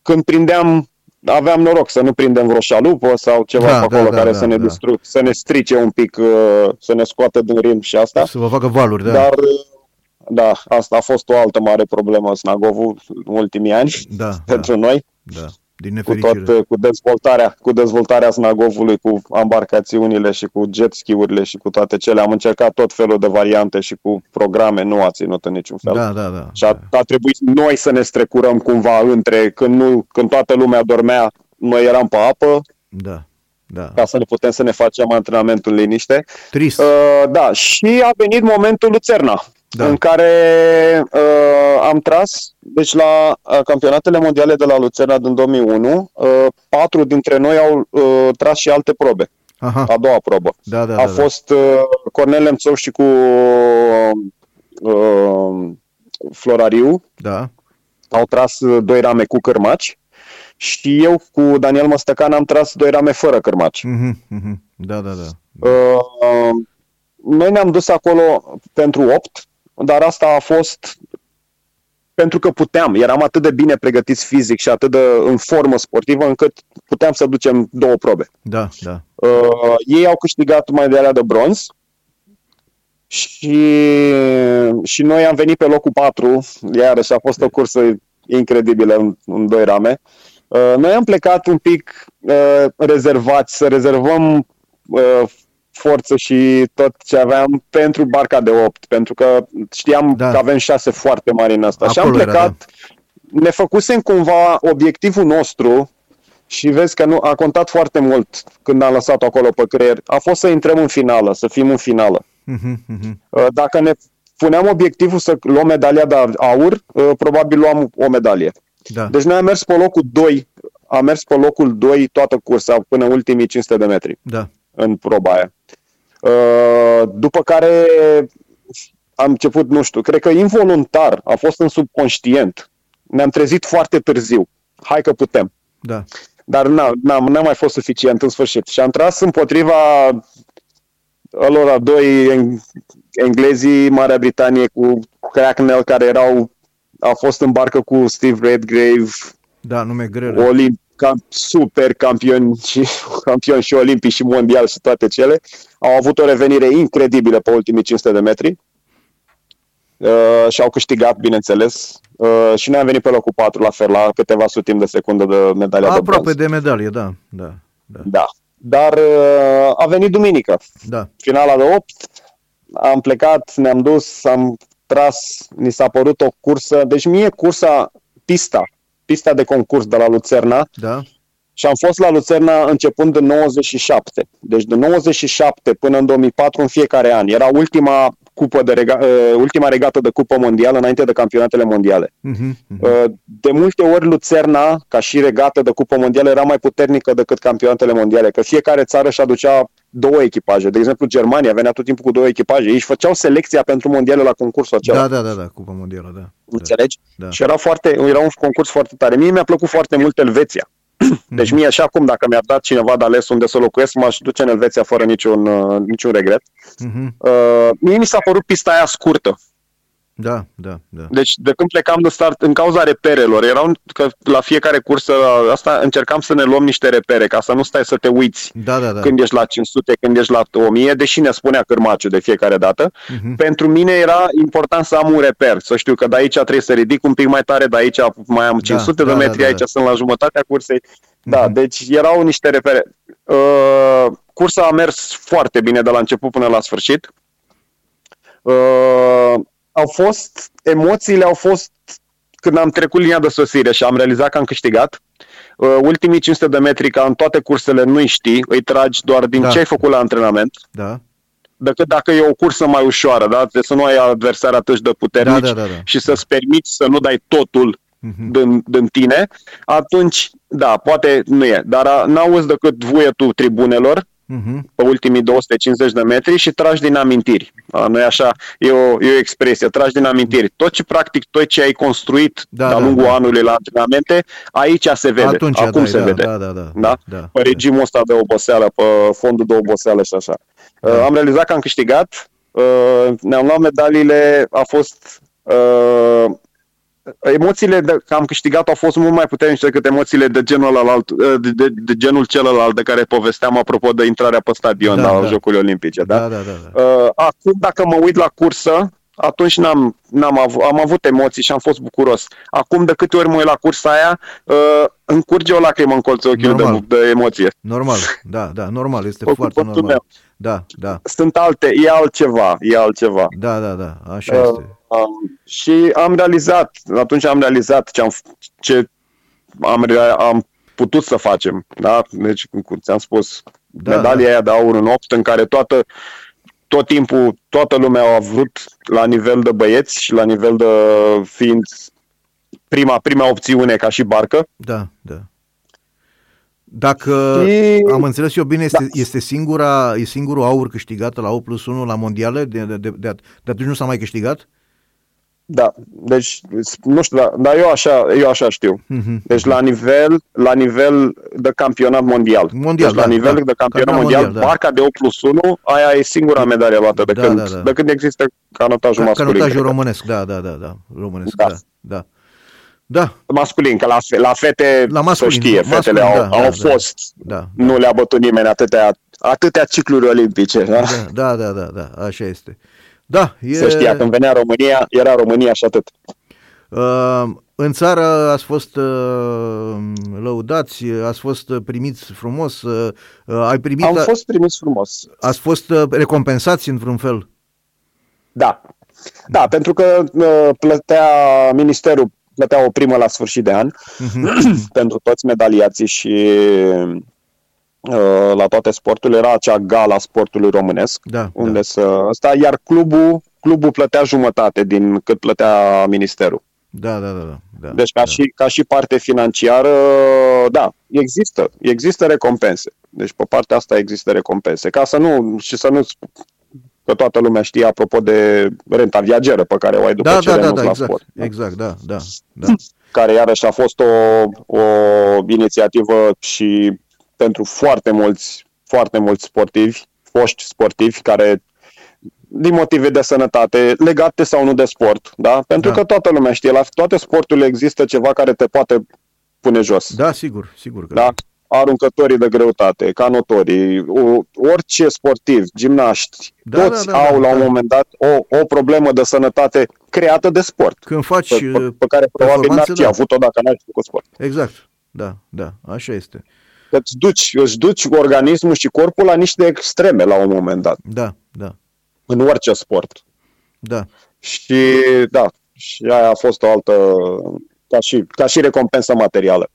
Când prindeam, aveam noroc să nu prindem vreo șalupă sau ceva Da, pe da, acolo da, care da, să, ne da. distru- să ne strice un pic, uh, să ne scoată din ritm și asta. Să vă facă valuri, da. Dar, da, asta a fost o altă mare problemă, Snagovul, în ultimii ani, Da, da, pentru noi, da. Din cu, nefericire. tot, cu dezvoltarea, cu dezvoltarea Snagovului, cu embarcațiunile și cu jet ski-urile și cu toate cele. Am încercat tot felul de variante și cu programe, nu a ținut în niciun fel. Da, da, da. Și a, a trebuit noi să ne strecurăm cumva între, când, nu, când toată lumea dormea, noi eram pe apă, Da, da. ca să ne putem să ne facem antrenamentul în liniște. Trist. Uh, da, și a venit momentul Lucerna, Da. da. în care uh, am tras, deci la uh, campionatele mondiale de la Lucerna din 2001, uh, patru dintre noi au uh, tras și alte probe, Aha, a doua probă. da, da, a da. da. fost uh, Cornel Lemțov și cu uh, Florariu, Da, au tras uh, doi rame cu cârmaci și eu cu Daniel Măstăcan am tras doi rame fără cârmaci. mhm, mhm. da, da, da. Uh, noi ne-am dus acolo pentru 8, dar asta a fost pentru că puteam. Eram atât de bine pregătiți fizic și atât de în formă sportivă încât puteam să ducem două probe. Da, da. Uh, ei au câștigat medalia de bronz și, și noi am venit pe locul 4, iarăși a fost o cursă incredibilă în, în doi rame. Uh, noi am plecat un pic uh, rezervați, să rezervăm uh, forță și tot ce aveam pentru barca de 8, pentru că știam Da. că avem șase foarte mari în asta. și am Acolo era, plecat, ne făcusem cumva obiectivul nostru și vezi că nu a contat foarte mult când am lăsat acolo pe creier. A fost să intrăm în finală, să fim în finală. Mhm, mhm. Uh, Dacă ne puneam obiectivul să luăm medalia de aur, uh, probabil luam o medalie. Da, Deci noi am mers pe locul 2, am mers pe locul 2 toată cursa până ultimii 500 de metri da. În proba aia. Uh, După care am început, nu știu, cred că involuntar, a fost în subconștient. Ne-am trezit foarte târziu. Hai că putem. Da, Dar n-a, n-am, n-am mai fost suficient în sfârșit. Și am tras împotriva alora doi eng- englezii, Marea Britanie cu Cracknell, care erau, au fost în barcă cu Steve Redgrave, da, nume grele. olimp, cam, super campioni și, campioni și olimpici și mondial și toate cele. Au avut o revenire incredibilă pe ultimii 500 de metri uh, și au câștigat, bineînțeles. Uh, și noi am venit pe locul 4 la fel, la câteva sutimi de secundă de medalia de Aproape bronz. de medalie, da, da, da, Da. Dar uh, a venit duminică, da. finala de 8, am plecat, ne-am dus, am tras, ni s-a părut o cursă, deci mie cursa, pista, pista de concurs de la Lucerna, Da, și am fost la Lucerna începând din 97. Deci de 97 până în 2004 în fiecare an. Era ultima cupă de rega- uh, ultima regată de cupă mondială înainte de campionatele mondiale. mhm, mhm. Uh, De multe ori Lucerna, ca și regată de cupă mondială, era mai puternică decât campionatele mondiale, că fiecare țară își aducea două echipaje. De exemplu, Germania venea tot timpul cu două echipaje. Ei își făceau selecția pentru mondiale la concursul acela. Da, da, da, da, Cupa Mondială, da. da. Înțelegi? Da. Și era, foarte, era un concurs foarte tare. Mie mi-a plăcut foarte mult Elveția. Deci mie și acum, dacă mi-ar dat cineva de ales unde să locuiesc, m-aș duce în Elveția fără niciun, uh, niciun regret. Mhm. Uh, mie mi s-a părut pista aia scurtă. Da, da, da. Deci de când plecam de start, în cauza reperelor, erau că la fiecare cursă asta încercam să ne luăm niște repere, ca să nu stai să te uiți Da, da, da. când ești la 500, când ești la 1000, deși ne spunea cârmaciu de fiecare dată. Mhm. Pentru mine era important să am un reper, să știu că de aici trebuie să ridic un pic mai tare, de aici mai am 500 da, de da, metri, da, aici da. sunt la jumătatea cursei. Da, Mhm. deci erau niște repere. Uh, cursa a mers foarte bine de la început până la sfârșit. Uh, au fost, emoțiile au fost când am trecut linia de sosire și am realizat că am câștigat. Uh, ultimii 500 de metri, ca în toate cursele, nu-i știi, îi tragi doar din Da. ce ai făcut la antrenament, Da, decât dacă e o cursă mai ușoară, da? De să nu ai adversari atât de puternici Da, da, da, da. și să-ți permiți să nu dai totul Mhm. din, din tine, atunci, da, poate nu e. Dar a- n-auzi decât vuietul tribunelor Mhm. pe ultimii 250 de metri și tragi din amintiri. A, nu e așa, e o, e o expresie, tragi din amintiri. Tot ce practic, tot ce ai construit Da, de-a da, lungul da. anului la antrenamente, aici se vede, Atunci acum dai, se da, vede. Da, da, da. Da? da. Pe regimul ăsta de oboseală, pe fondul de oboseală și așa. Da. Uh, am realizat că am câștigat, uh, ne-am luat medaliile, a fost... Uh, emoțiile de, că am câștigat au fost mult mai puternice decât emoțiile de genul, alalt, uh, de, de, de genul celălalt de care povesteam apropo de intrarea pe stadion Da, la da. Jocurile Olimpice. Da? Da, da, da. da. Uh, acum, dacă mă uit la cursă, atunci n-am, n-am avut, am avut emoții și am fost bucuros. Acum, de câte ori mă uit la cursa aia, uh, îmi curge o lacrimă în colțul ochiului Normal. de, de emoție. Normal, da, da, normal, este Pe foarte cuvântul normal. meu. Da, da, Sunt alte, e altceva, e altceva. da, da, da, așa Uh, este. Um, și am realizat, atunci am realizat ce am, ce am, rea- am putut să facem. Da? Deci, cum ți-am spus, Da, da, medalia aia de aur în 8, în care toată, tot timpul, toată lumea a avut la nivel de băieți și la nivel de fiind prima, prima opțiune ca și barcă. Da, da. Dacă Și- am înțeles eu bine, este, Da. este singura, e singurul aur câștigat la 8 plus 1 la mondiale, de, de, de, de, de atunci nu s-a mai câștigat? Da, deci nu știu, dar, dar eu, așa, eu așa știu. Mhm. Deci la nivel, la nivel de campionat mondial. Mondial, deci la da, nivel da. de campionat Campionat mondial, mondial, da. barca de 8 plus 1, aia e singura medalie luată de, Da, când, da, da. de când există canotajul Ca, masculin. canotajul cred că. românesc, da, da, da, da, românesc, Da. da, da. Da, Masculin, că la, fe- la fete, La masculin, să știe, masculin, fetele au, da, au da, da. fost, da, nu le-a bătut nimeni atâtea, atâtea cicluri olimpice. Da? da, da, da, da, da, așa este. Da, e, Să știa, când venea România, era România și atât. Uh, în țară ați fost uh, lăudați, ați fost primiți frumos, uh, uh, ai primit, Am fost primiți frumos. ați fost uh, recompensați în vreun fel. Da. Da, pentru că uh, plătea ministerul plătea o primă la sfârșit de an pentru toți medaliații și uh, la toate sporturile era acea gala sportului românesc Da, unde da. să sta, iar clubul clubul plătea jumătate din cât plătea ministerul. Da, da, da, da. da Deci ca, da. și, ca și parte financiară, da, există, există recompense. Deci pe partea asta există recompense. Ca să nu, și să nu sp- că toată lumea știe apropo de renta viageră pe care o ai după da, ce da, da, renunți da, la exact, sport. da? exact, da, da, da. Care iarăși a fost o, o inițiativă și pentru foarte mulți, foarte mulți sportivi, foști sportivi care din motive de sănătate, legate sau nu de sport, da? Pentru Da. că toată lumea știe, la toate sporturile există ceva care te poate pune jos. Da, sigur, sigur că Da? Aruncătorii de greutate, canotorii, o- orice sportiv, gimnaști, Da, toți da, da, au da, la un da. moment dat o, o problemă de sănătate creată de sport, Când faci, pe, pe, uh, pe care probabil n-ar performanțe, fi da. avut-o dacă n-ai făcut sport. exact, da, da, așa este. Că îți duci, îți duci organismul și corpul la niște extreme la un moment dat, Da, da, în orice sport. da, Și da, și aia a fost o altă, ca și, ca și recompensă materială.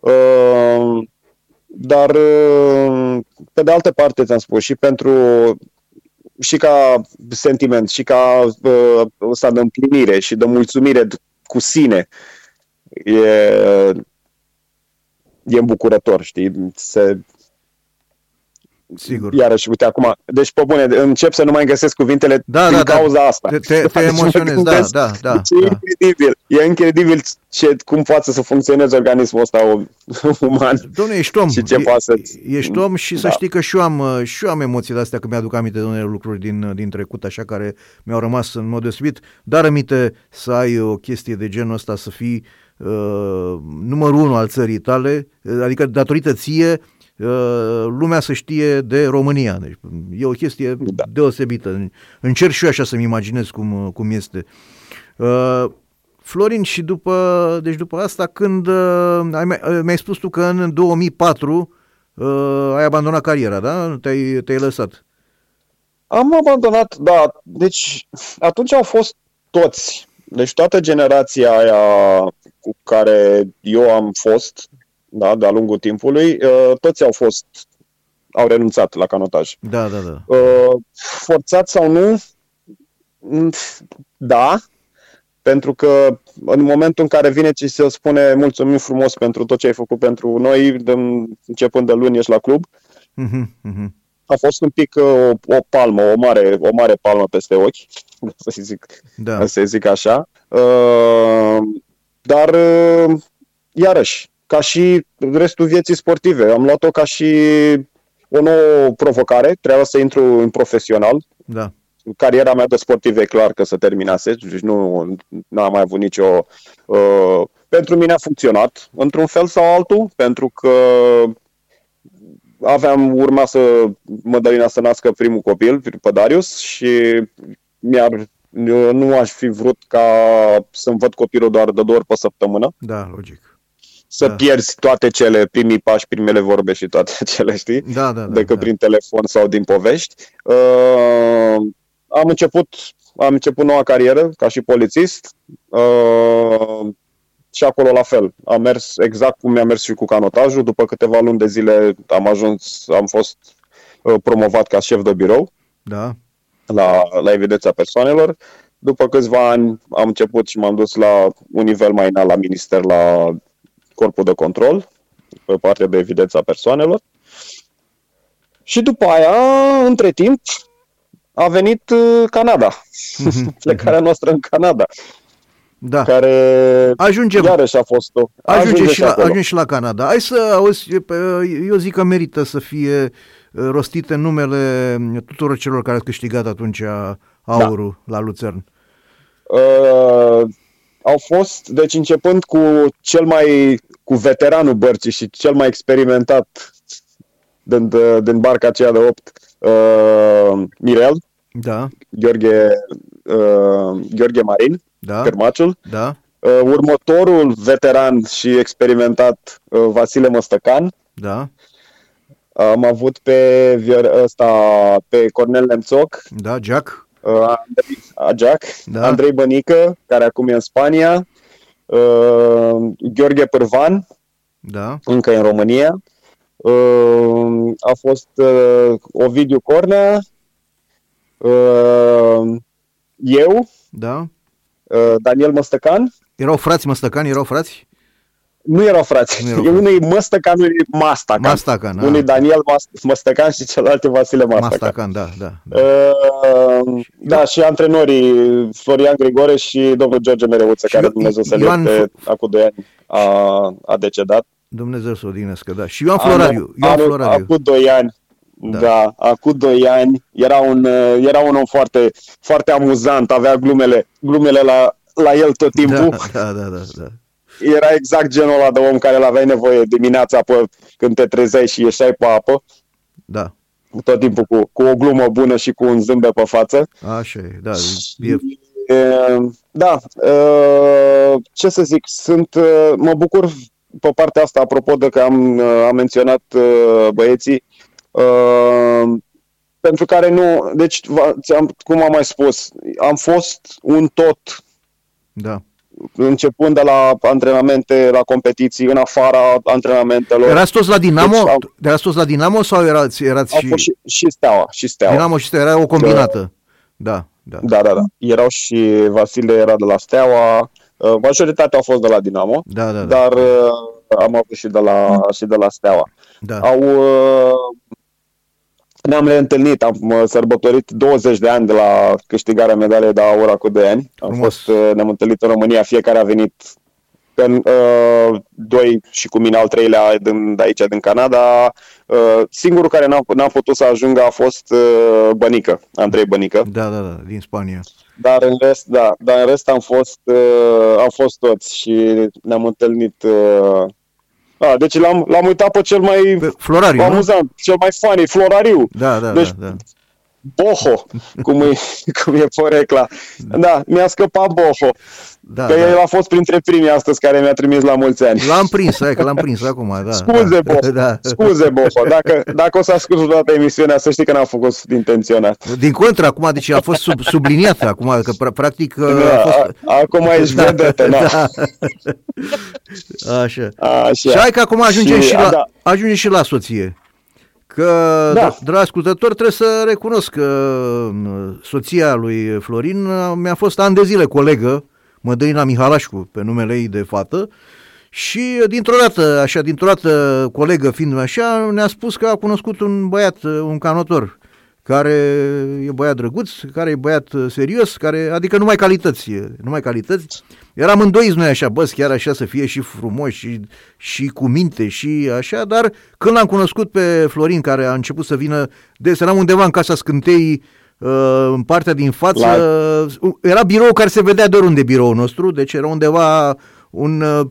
Uh, dar, uh, pe de altă parte, ți-am spus, și pentru și ca sentiment, și ca uh, ăsta de împlinire și de mulțumire d- cu sine, e, e îmbucurător, știi? Se, Sigur. Iarăși, uite acum, deci pe bune, încep să nu mai găsesc cuvintele Da, din da, da. cauza asta. Te, te, te Deci mă emoționezi, da, gândesc, da, da. deci e da. incredibil, e incredibil ce, cum poate să funcționeze organismul ăsta o- uman. Dom'le, ești om. Și ce E- poate să- Ești om și să Da. știi că și eu am, uh, și eu am emoții de astea că mi-aduc aminte de unele lucruri din, uh, din trecut, așa, care mi-au rămas în mod deosebit. Dar aminte să ai o chestie de genul ăsta, să fii uh, numărul unu al țării tale, uh, adică datorită ție, uh, lumea să știe de România. Deci e o chestie Da. deosebită. Încerc și eu așa să-mi imaginez cum, uh, cum este. Uh, Florin, și după, deci după asta, când uh, ai, mai- uh, mi-ai spus tu că în 2004 uh, ai abandonat cariera, da? Te-ai, te-ai lăsat. Am abandonat, da, deci atunci au fost toți, deci toată generația aia cu care eu am fost, da, de-a lungul timpului, uh, toți au fost, au renunțat la canotaj. Da, da, da. Uh, Forțat sau nu? Mm, Da, pentru că în momentul în care vine și se spune mulțumim frumos pentru tot ce ai făcut pentru noi, de, începând de luni ești la club, Mhm, mhm. A fost un pic uh, o, o palmă, o mare, o mare palmă peste ochi, să zic, Da, să zic așa. Uh, dar, uh, iarăși, ca și restul vieții sportive, am luat-o ca și o nouă provocare, trebuia să intru în profesional. da. Cariera mea de sportiv e clar că se terminase, deci nu am mai avut nicio... Uh, pentru mine a funcționat într-un fel sau altul, pentru că aveam urma să Mădălina să nască primul copil, pe Darius, și mi-ar, eu nu aș fi vrut ca să-mi văd copilul doar de două ori pe săptămână, Da, logic. să Da. pierzi toate cele, primii pași, primele vorbe și toate cele, știi? Da, da, da. decât da. prin telefon sau din povești. Uh, am început am început noua carieră ca și polițist uh, și acolo la fel. Am mers exact cum mi-a mers și cu canotajul. După câteva luni de zile am ajuns, am fost uh, promovat ca șef de birou Da, la, la evidența persoanelor. După câțiva ani am început și m-am dus la un nivel mai înalt la minister, la corpul de control, pe partea de evidența persoanelor. Și după aia, între timp, a venit uh, Canada. Plecarea noastră în Canada, da. care Ajungem, iarăși a fost o... ajunge, și la, acolo. ajunge și la Canada. Hai să auzi, pe- eu zic că merită să fie uh, rostite numele tuturor celor care au câștigat atunci aurul la Luțern. Uh, au fost, deci începând cu cel mai, cu veteranul bărcii și cel mai experimentat din, din barca aceea de 8, uh, Mirel, Da, Gheorghe, uh, Gheorghe Marin, da, Cârmaciul. da, Uh, următorul veteran și experimentat, uh, Vasile Măstăcan. da, Am avut pe, Vior- ăsta, pe Cornel Nemțoc, da, Jack, uh, Andrei Ajac, Da. Andrei Bănică, care acum e în Spania, uh, Gheorghe Pârvan, da, încă e în România, uh, a fost uh, Ovidiu Cornea, uh, eu, da. Uh, Daniel Măstăcan, Erau frați măstăcani, erau frați? nu erau frați, Nu erau e unul e Măstăcan, unul e Mastacan. Mastacan, Unul e ah. Daniel Mas- Măstăcan și celălalt e Vasile Mastacan. Mastacan, da, da. da. Uh, da, și antrenorii Florian Grigore și domnul George Mereuță, Și care Io- Dumnezeu să Ioan le acum 2 ani a, a decedat. Dumnezeu să o odihnească, da. Și Ioan Florariu, Ioan Anul- Florariu. Acum 2 ani, Da. da, da acum 2 ani, era un, uh, era un om foarte, foarte amuzant, avea glumele, glumele la, la el tot timpul. Da, da, da, da, da. Era exact genul ăla de om care îl aveai nevoie dimineața pe, când te trezeai și ieșai pe apă, Da, tot timpul cu, cu o glumă bună și cu un zâmbet pe față. așa e, da. E, E, Da, e, ce să zic, sunt, e, mă bucur pe partea asta, apropo de că am, e, am menționat e, băieții, e, pentru care nu, deci, va- ți-am, cum am mai spus, am fost un tot, da. începând de la antrenamente, la competiții, în afara antrenamentelor. Erați toți la Dinamo? Deci am- Erați toți la Dinamo sau erați, erați Au și... fost și, și Steaua, și Steaua. Dinamo și era o combinată. Da, da. Da, da, da. Erau și Vasile era de la Steaua, uh, majoritatea au fost de la Dinamo. Da, da, da. dar uh, am avut și de la, și de la Steaua. da. Au, uh, ne-am reîntâlnit, am sărbătorit 20 de ani de la câștigarea medaliei de aur cu 2 ani. Am fost, ne-am întâlnit în România, fiecare a venit pe uh, doi și cu mine al treilea din, de aici, din Canada. Uh, singurul care n-a, n-a putut să ajungă a fost uh, Bănică, Andrei Bănică. Da, da, da, din Spania. Dar în rest, da, dar în rest am fost, uh, am fost toți și ne-am întâlnit uh, a, deci l-am, l-am uitat pe cel mai pe Florariu, amuzant, nu? cel mai funny, Florariu. Da, da, deci, da, da. Boho, cum e, cum e porecla. Da, mi-a scăpat Boho. Da, că da. el a fost printre primii astăzi care mi-a trimis la mulți ani. L-am prins, hai că l-am prins acum, da. Scuze, da. Boho, da. scuze, Boho. Dacă, dacă o să ascult toată emisiunea, să știi că n-am făcut intenționat. Din contră, acum, deci a fost sub, subliniat acum, că practic... Da, a fost... acum ești da, vedetă, da. da. Așa. Așa. Și hai că acum ajungem și, și la, da. ajungem și la soție. Că, da. dragi ascultători, trebuie să recunosc că uh, soția lui Florin uh, mi-a fost ani de zile colegă, Mădălina Mihalașcu, pe numele ei de fată, și uh, dintr-o dată, așa, dintr-o dată, colegă fiind așa, ne-a spus că a cunoscut un băiat, un canotor, care e băiat drăguț, care e băiat uh, serios, care, adică numai calități, numai calități. Eram îndoiți noi așa, bă, chiar așa să fie și frumos și, și cu minte și așa, dar când l-am cunoscut pe Florin, care a început să vină des, eram undeva în casa scânteii, uh, în partea din față, La... era birou care se vedea de oriunde biroul nostru, deci era undeva un uh,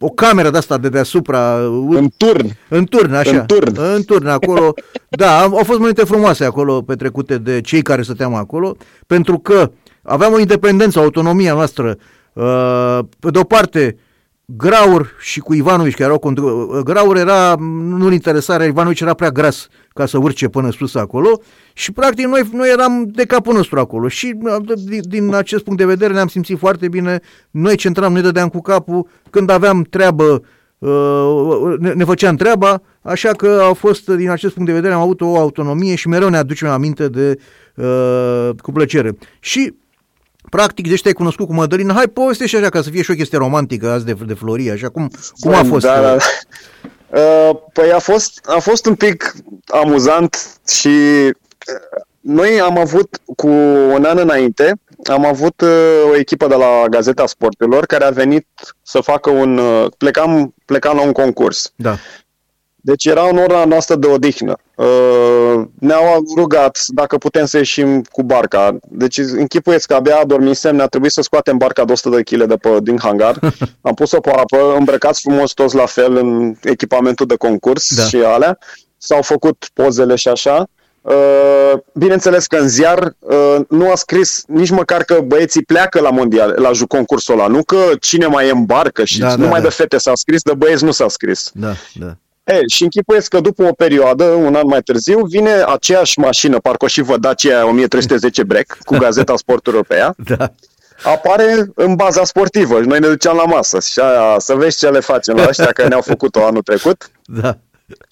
o cameră de asta de deasupra. În turn. În turn, așa. În turn. În turn, acolo. da, au fost momente frumoase acolo petrecute de cei care stăteam acolo, pentru că aveam o independență, o autonomia noastră. Uh, pe de o parte, Graur și cu Ivanovici, care erau contra... Graur era, nu-l interesa, Ivanovici era prea gras ca să urce până sus acolo și practic noi, noi eram de capul nostru acolo. Și din acest punct de vedere ne-am simțit foarte bine, noi centram, noi dădeam cu capul, când aveam treabă uh, ne făceam treaba, așa că au fost, din acest punct de vedere, am avut o autonomie și mereu ne aducem aminte de uh, cu plăcere. Și Practic, deci te-ai cunoscut cu Mădălina. Hai, povestește așa, ca să fie și o chestie romantică azi de, de Floria, așa cum, cum a fost? Da, da. Uh, păi a fost, a fost un pic amuzant și uh, noi am avut cu un an înainte, am avut uh, o echipă de la Gazeta Sportelor care a venit să facă un... Uh, plecam, plecam la un concurs. Da. Deci era în ora noastră de odihnă. Uh, ne-au rugat dacă putem să ieșim cu barca. Deci închipuieți că abia adormisem, ne-a trebuit să scoatem barca de 100 de kg de pe, din hangar. Am pus-o pe apă, îmbrăcați frumos toți la fel în echipamentul de concurs da. și alea. S-au făcut pozele și așa. Uh, bineînțeles că în ziar uh, nu a scris nici măcar că băieții pleacă la mondial, la concursul ăla, nu că cine mai e în barcă și da, numai da, de fete s-a scris, de băieți nu s-a scris. Da, da. E, și închipuiesc că după o perioadă, un an mai târziu, vine aceeași mașină, parcă și vă Dacia 1310 Break, cu Gazeta Sport Europea, da. apare în baza sportivă și noi ne duceam la masă și aia, să vezi ce le facem la ăștia care ne-au făcut-o anul trecut. Da.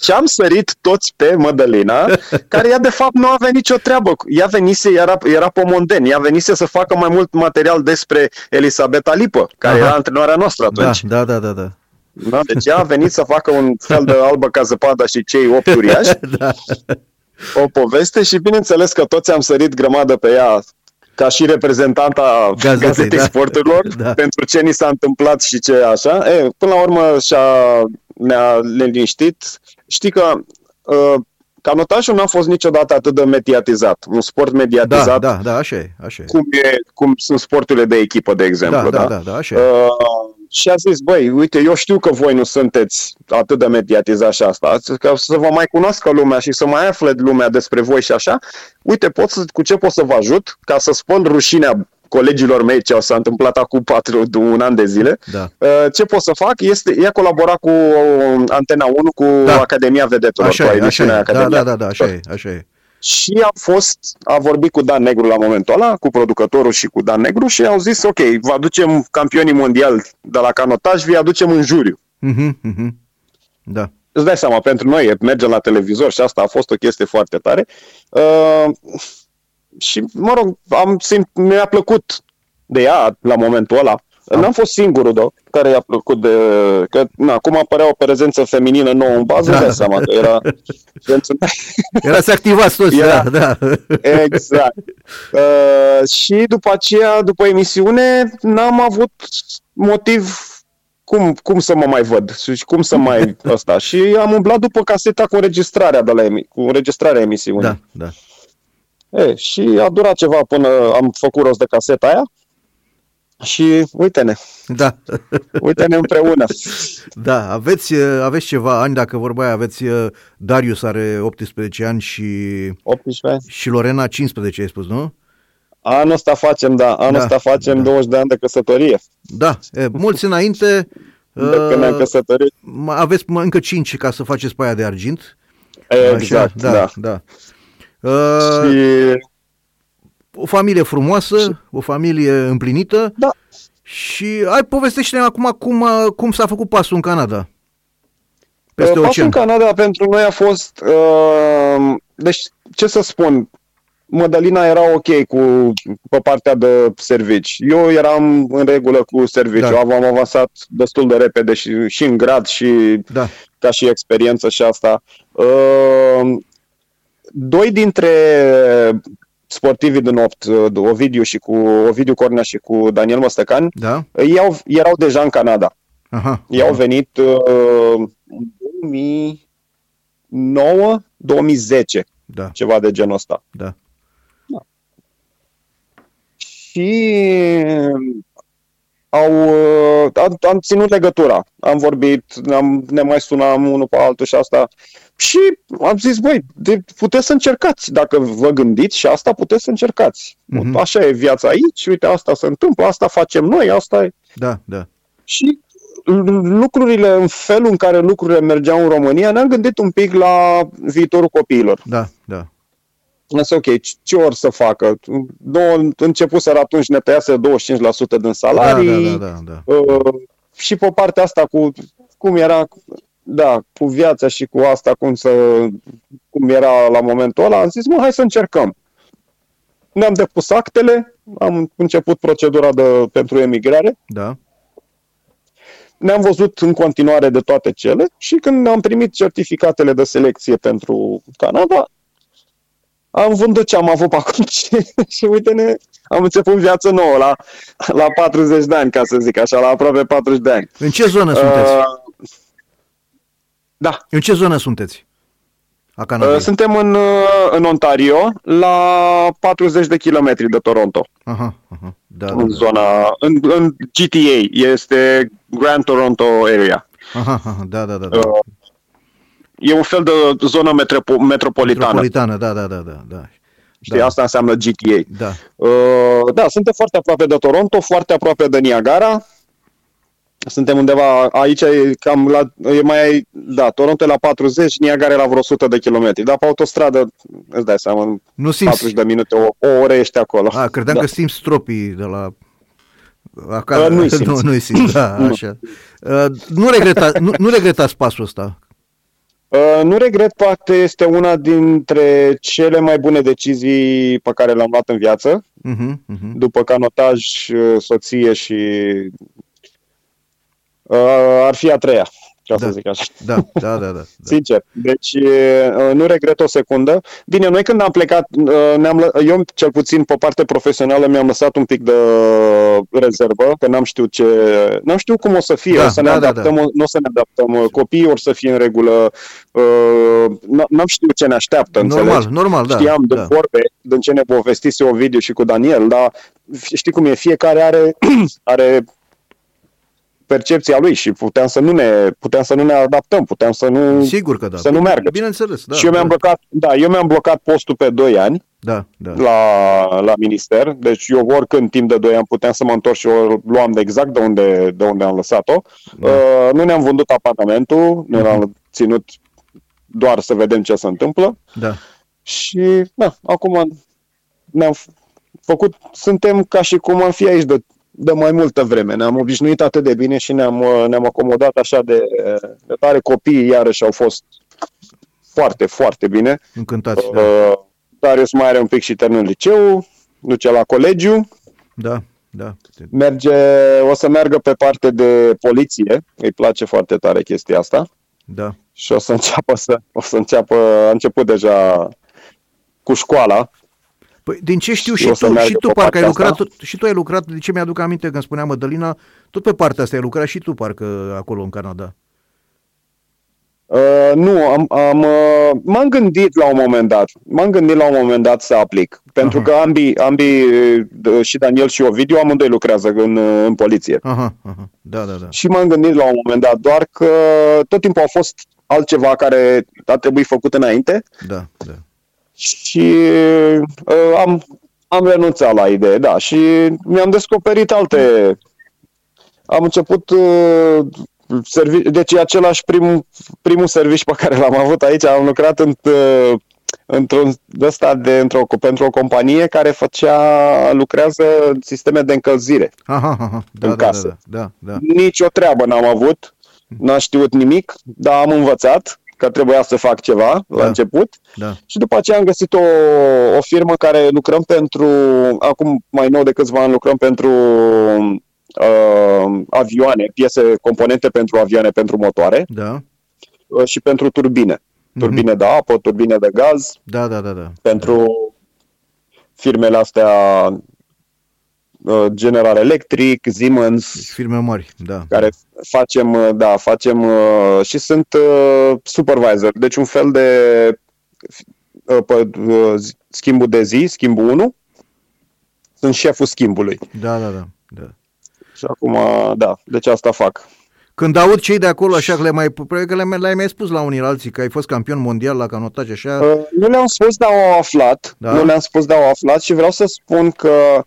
Și am sărit toți pe Mădălina, care ea de fapt nu avea nicio treabă. Ea venise, era, era pomonden, ea venise să facă mai mult material despre Elisabeta Lipă, care Aha. era antrenoarea noastră atunci. Da, da, da, da. Da? Deci ea a venit să facă un fel de albă ca zăpada și cei opt uriași. da. O poveste și bineînțeles că toți am sărit grămadă pe ea ca și reprezentanta Gazetei, Gazetei da. Sporturilor da. pentru ce ni s-a întâmplat și ce așa. E, până la urmă și-a, ne-a liniștit. Știi că uh, canotajul n-a fost niciodată atât de mediatizat. Un sport mediatizat. Da, da, da, așa e. Așa e. Cum, e, cum sunt sporturile de echipă, de exemplu. Da, da, da, da, da așa e. Uh, și a zis, băi, uite, eu știu că voi nu sunteți atât de mediatizați și asta, că să vă mai cunoască lumea și să mai afle lumea despre voi și așa, uite, pot să, cu ce pot să vă ajut ca să spăl rușinea colegilor mei ce s-a întâmplat acum patru, un an de zile. Da. Uh, ce pot să fac este, ea colabora cu Antena 1, cu da. Academia Vedetelor, așa cu așa da, Academia. Da, da, da, așa e, așa e. Și a fost, a vorbit cu Dan Negru la momentul ăla, cu producătorul și cu Dan Negru și au zis, ok, vă aducem campionii mondiali de la canotaj, vi aducem în juriu. Mm-hmm, mm-hmm. Da. Îți dai seama, pentru noi merge la televizor și asta a fost o chestie foarte tare. Uh, și, mă rog, am simt, mi-a plăcut de ea la momentul ăla. Am. N-am fost singurul, da, care i-a plăcut de... Că, na, acum apărea o prezență feminină nouă în bază, da. seama că era... era să activați toți, era, da, da. Exact. Uh, și după aceea, după emisiune, n-am avut motiv cum, cum să mă mai văd și cum să mai ăsta. Și am umblat după caseta cu înregistrarea, de la emi- cu înregistrarea emisiunii. Da, da. E, și a durat ceva până am făcut rost de caseta aia și uite-ne. Da. Uite-ne împreună. Da, aveți, aveți ceva ani, dacă vorba aia, aveți, Darius are 18 ani și, 18 ani. și Lorena 15, ai spus, nu? Anul ăsta facem, da, anul da, ăsta facem da. 20 de ani de căsătorie. Da, e, mulți înainte... de când ne-am căsătorit. Aveți încă 5 ca să faceți pe aia de argint. Exact, Așa? da. da. da. Uh, și... O familie frumoasă, și... o familie împlinită. Da. Și ai povestește-ne acum cum, cum s-a făcut pasul în Canada. Peste pasul ocean. în Canada pentru noi a fost... Uh, deci, ce să spun, Mădălina era ok cu pe partea de servici. Eu eram în regulă cu serviciu. Da. Am avansat destul de repede și, și în grad și da. ca și experiență și asta. Uh, doi dintre sportivii din 8, Ovidiu și cu Ovidiu Cornea și cu Daniel Măstăcan, da. ei erau deja în Canada. Aha. Ei au venit uh, în 2009, 2010, da. ceva de genul ăsta. Da. da. Și au, uh, am, am ținut legătura, am vorbit, am, ne mai sunam unul pe altul și asta. Și am zis, băi, de, puteți să încercați. Dacă vă gândiți și asta, puteți să încercați. Mm-hmm. Așa e viața aici, uite, asta se întâmplă, asta facem noi, asta e. Da, da. Și lucrurile, în felul în care lucrurile mergeau în România, ne-am gândit un pic la viitorul copiilor. Da, da. Însă, ok, ce or să facă? Nu, să atunci ne tăiase 25% din salarii. Da, da, da, da, da. Uh, și pe partea asta cu cum era da, cu viața și cu asta, cum, să, cum era la momentul ăla, am zis, mă, hai să încercăm. Ne-am depus actele, am început procedura de, pentru emigrare. Da. Ne-am văzut în continuare de toate cele și când am primit certificatele de selecție pentru Canada, am vândut ce am avut pe acum și uite-ne, am început viață nouă la, la 40 de ani, ca să zic așa, la aproape 40 de ani. În ce zonă sunteți? Uh, da. În ce zonă sunteți? A Canadei? Uh, suntem în, uh, în Ontario, la 40 de kilometri de Toronto. Aha, aha. Da, în da, zona, în, în GTA, este Grand Toronto Area. Aha, aha, da, da, da. da. Uh, e un fel de zonă metropo- metropolitană. Metropolitană, da, da, da, da. da. Știi, da. asta înseamnă GTA. Da. Uh, da, suntem foarte aproape de Toronto, foarte aproape de Niagara. Suntem undeva, aici e cam la, e mai, da, Toronto e la 40, Niagara e la vreo 100 de kilometri, dar pe autostradă, îți dai seama, în nu 40 de minute, o, o oră ești acolo. A, credeam da. că simți stropii de la Acasă, uh, nu-i simți. Nu, nu simți, da, așa. Uh, nu, regreta, nu, nu regretați pasul ăsta? Uh, nu regret, poate este una dintre cele mai bune decizii pe care le-am luat în viață. Uh-huh, uh-huh. După canotaj, uh, soție și Uh, ar fi a treia, ca da. să zic așa. Da, da, da. da, Sincer. Deci uh, nu regret o secundă. Bine, noi când am plecat, uh, ne-am, eu cel puțin pe parte profesională mi-am lăsat un pic de rezervă, că n-am știut ce, n-am știut cum o să fie, da, o să ne da, adaptăm, da, da. nu o să ne adaptăm, copiii or să fie în regulă, n-am știut ce ne așteaptă, Normal, înțelegi? normal, da. Știam de da. vorbe, din ce ne povestise Ovidiu și cu Daniel, dar știi cum e, fiecare are, are percepția lui și puteam să nu ne, puteam să nu ne adaptăm, puteam să nu, Sigur că da. să nu meargă. Bineînțeles, da. Și eu mi-am da. blocat, da, eu mi-am blocat postul pe 2 ani da, da. La, la minister, deci eu oricând timp de 2 ani puteam să mă întorc și o luam de exact de unde, de unde am lăsat-o. Da. Uh, nu ne-am vândut apartamentul, ne l-am uh-huh. ținut doar să vedem ce se întâmplă. Da. Și, da, acum ne-am făcut, suntem ca și cum am fi aici de de mai multă vreme. Ne-am obișnuit atât de bine și ne-am, uh, ne-am acomodat așa de, de tare. Copiii iarăși au fost foarte, foarte bine. Încântați, uh, da. Darius mai are un pic și terminul liceu, duce la colegiu. Da, da. Merge, o să meargă pe parte de poliție, îi place foarte tare chestia asta. Da. Și o să înceapă să, o să înceapă, a început deja cu școala. Păi, din ce știu și, o să tu, meargă și tu pe parcă ai partea lucrat, asta. tot, și tu ai lucrat, de ce mi-aduc aminte când spunea Mădălina, tot pe partea asta ai lucrat și tu parcă acolo în Canada. Uh, nu, am, am, uh, m-am gândit la un moment dat, m-am gândit la un moment dat să aplic, pentru Aha. că ambii, ambii, uh, și Daniel și Ovidiu, amândoi lucrează în, uh, în poliție. Aha, aha, da, da, da. Și m-am gândit la un moment dat, doar că tot timpul a fost altceva care a trebuit făcut înainte Da, da. Și uh, am, am renunțat la idee, da, și mi-am descoperit alte... Am început... Uh, servi- deci e același prim, primul serviciu pe care l-am avut aici. Am lucrat în, uh, într-un ăsta de, într-o, pentru o companie care făcea, lucrează în sisteme de încălzire. Aha, aha, da, În da, da, casă. da, da, da. Nici o treabă n-am avut, n-am știut nimic, dar am învățat că trebuia să fac ceva la Da. început da. și după aceea am găsit o, o firmă care lucrăm pentru, acum mai nou de câțiva ani lucrăm pentru uh, avioane, piese, componente pentru avioane, pentru motoare Da, uh, și pentru turbine. Turbine de apă, turbine de gaz, da, da, da, da. pentru firmele astea uh, General Electric, Siemens, Deci firme mari, da. care facem, uh, da, facem uh, și sunt uh, supervisor, deci un fel de uh, pe, uh, schimbul de zi, schimbul 1, sunt șeful schimbului. Da, da, da. da. Și acum, da, deci asta fac. Când aud cei de acolo, așa că le mai, probabil că le, le-ai mai spus la unii la alții, că ai fost campion mondial la canotaj, așa, Uh, nu le-am spus, dar au aflat. Da? Nu le-am spus, dar au aflat și vreau să spun că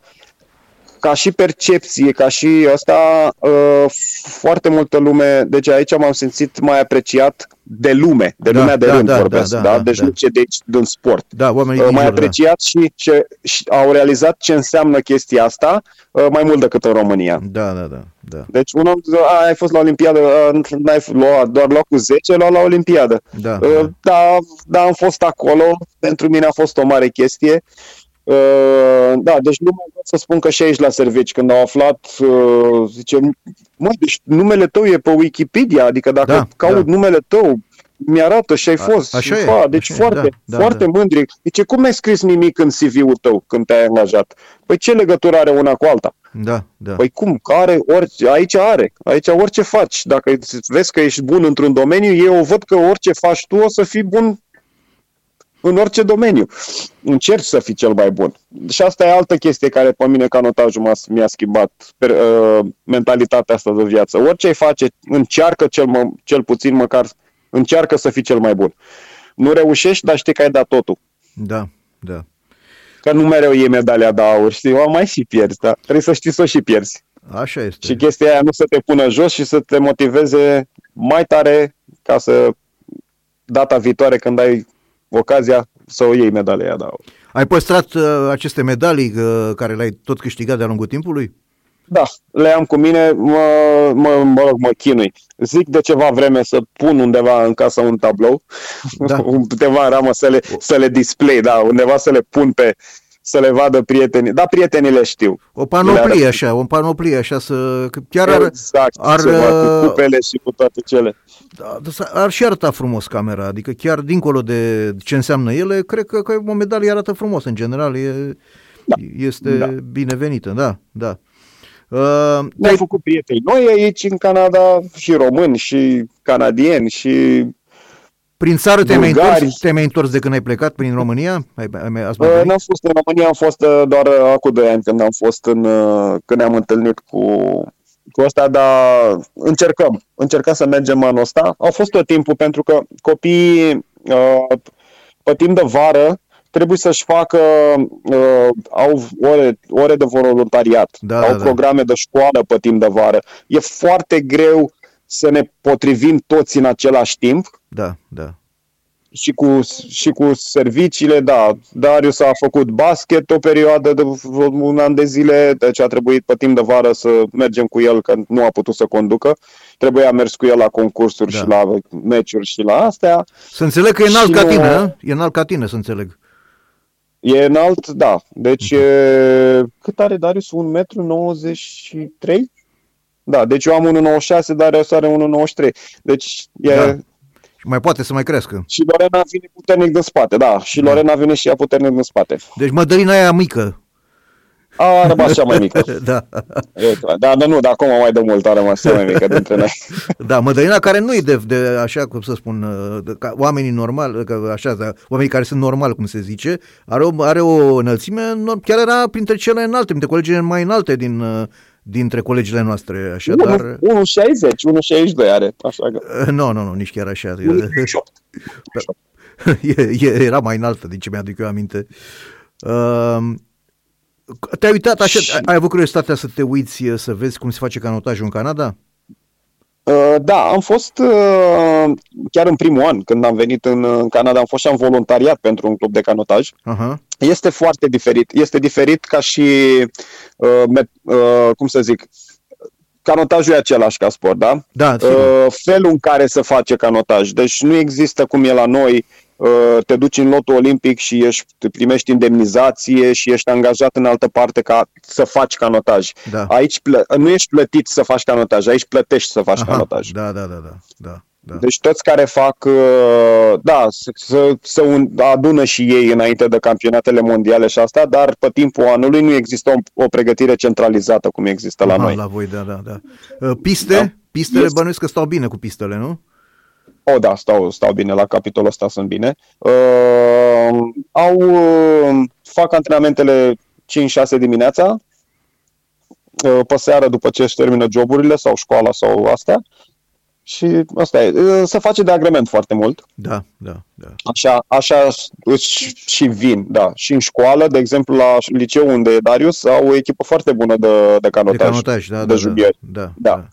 ca și percepție, ca și asta, uh, foarte multă lume, deci aici m-am simțit mai apreciat de lume, de Da, lumea de da, rând da, vorbesc, da, da, da, deci da. nu ce de aici, din sport. da, oamenii Uh, din mai jur, da. apreciat și, ce, și au realizat ce înseamnă chestia asta uh, mai mult decât în România. Da, da, da, da, Deci un om zice, "A, ai fost la Olimpiadă, uh, n-ai luat doar locul 10, luat la Olimpiadă. da, Uh, da. Da, da, am fost acolo. Pentru mine a fost o mare chestie. Uh, Da, deci nu mai pot să spun că și aici la servici, când au aflat, uh, zice, măi, deci numele tău e pe Wikipedia, adică dacă Da, caut da. numele tău, mi-arată și ai A- fost. așa Și, e, fa, deci așa e, foarte, da, da, foarte da. mândri. Zice, cum n-ai scris nimic în CV-ul tău când te-ai angajat? Păi ce legătură are una cu alta? da, da. Păi cum? Că are orice, aici are. Aici orice faci. Dacă vezi că ești bun într-un domeniu, eu văd că orice faci tu o să fii bun în orice domeniu. Încerci să fii cel mai bun. Și asta e altă chestie care pe mine canotajul m-a, mi-a schimbat per, uh, mentalitatea asta de viață. Orice ai face, încearcă cel, mă, cel puțin măcar, încearcă să fii cel mai bun. Nu reușești, dar știi că ai dat totul. Da, da. Că nu mereu e medalia de aur, știi, o mai și pierzi, dar trebuie să știi să o și pierzi. Așa este. Și chestia aia nu să te pună jos și să te motiveze mai tare ca să data viitoare când ai ocazia să o iei medalia aia de aur. Ai păstrat uh, aceste medalii uh, care le-ai tot câștigat de-a lungul timpului? Da, le am cu mine, mă, mă, mă, rog, mă chinui. Zic de ceva vreme să pun undeva în casă un tablou, Da. undeva în ramă să le, să le display, da, undeva să le pun pe, să le vadă prietenii. Da, prietenii le știu. O panoplie Le așa, o panoplie așa să... că Chiar ar, exact, ar, ceva, uh, cu cupele și cu toate cele. da, ar și arăta frumos camera, adică chiar dincolo de ce înseamnă ele, cred că, că o medalie arată frumos în general, e, este Da. binevenită, da, da. Uh, Ne-am te-ai- făcut prieteni noi aici în Canada, și români, și canadieni, și prin țară te-ai mai, bulgari. întors, te-ai mai întors de când ai plecat prin România? Ai, ai, mai- ați mai uh, venit? n-am fost în România, am fost uh, doar uh, acum 2 ani când am fost în, uh, când ne-am întâlnit cu, cu ăsta, dar încercăm, încercăm să mergem anul ăsta. Au fost tot timpul pentru că copiii uh, pe timp de vară trebuie să-și facă, uh, au ore, ore de voluntariat, Da, au da, da. programe de școală pe timp de vară. E foarte greu să ne potrivim toți în același timp Da, da. și cu, și cu serviciile, da. Darius a făcut basket o perioadă de vreo un an de zile, deci a trebuit pe timp de vară să mergem cu el, că nu a putut să conducă. Trebuia mers cu el la concursuri Da. și la meciuri și la astea. Să înțeleg că e înalt Și ca nu- tine, hă? e înalt ca tine, să înțeleg. E înalt, da. Deci, e... cât are Darius? 1,93 m? Da, deci eu am 1,96, Darius are 1,93. Deci e... Da. Și mai poate să mai crească. Și Lorena vine puternic din spate, da. Și Lorena vine și ea puternic din spate. Deci Mădălina aia mică. A rămas cea mai mică. da. E, Da, dar nu, dar acum mai de mult a rămas cea mai mică dintre noi. Da, Mădălina care nu e de, de așa cum să spun, de, ca oamenii normali, că așa, da, oamenii care sunt normali, cum se zice, are o, are o înălțime, nor- chiar era printre cele înalte, printre colegii mai înalte din, uh, dintre colegile noastre, așa, dar... 1,60, 1,62 are, așa că... Nu, nu, nu, nici chiar așa. 1,68. E- e- Era mai înaltă, din ce mi-aduc eu aminte. Uh, te-ai uitat așa, Și- ai- ai avut curiozitatea să te uiți, uh, să vezi cum se face canotajul în Canada? Uh, Da, am fost uh, chiar în primul an când am venit în, în Canada, am fost și am voluntariat pentru un club de canotaj. Aha, Este foarte diferit. Este diferit ca și, uh, met, uh, cum să zic, canotajul e același ca sport, da? da, sigur. Uh, felul în care se face canotaj. Deci nu există cum e la noi, uh, te duci în lotul olimpic și ești, te primești indemnizație și ești angajat în altă parte ca să faci canotaj. da. Aici plă- nu ești plătit să faci canotaj, aici plătești să faci Aha, canotaj. Da, da, da, da, da, da. Deci toți care fac, uh, da, să, să, să un, adună și ei înainte de campionatele mondiale și asta, dar pe timpul anului nu există o, o pregătire centralizată cum există la Aha, noi. La voi, da, da, da. Uh, Piste? Da. Pistele Este. bănuiesc că stau bine cu pistele, nu? O, da, stau, stau bine, la capitolul ăsta sunt bine. Uh, au, uh, fac antrenamentele 5-6 dimineața, uh, pe seară după ce își termină joburile sau școala sau astea. Și asta e. Uh, Se face de agrement foarte mult. Da, da, da. Așa, așa își și vin, da. Și în școală, de exemplu, la liceu unde e Darius, au o echipă foarte bună de, de De canotaj. canotaj, da, de da, da, jubieri. da, Da. da.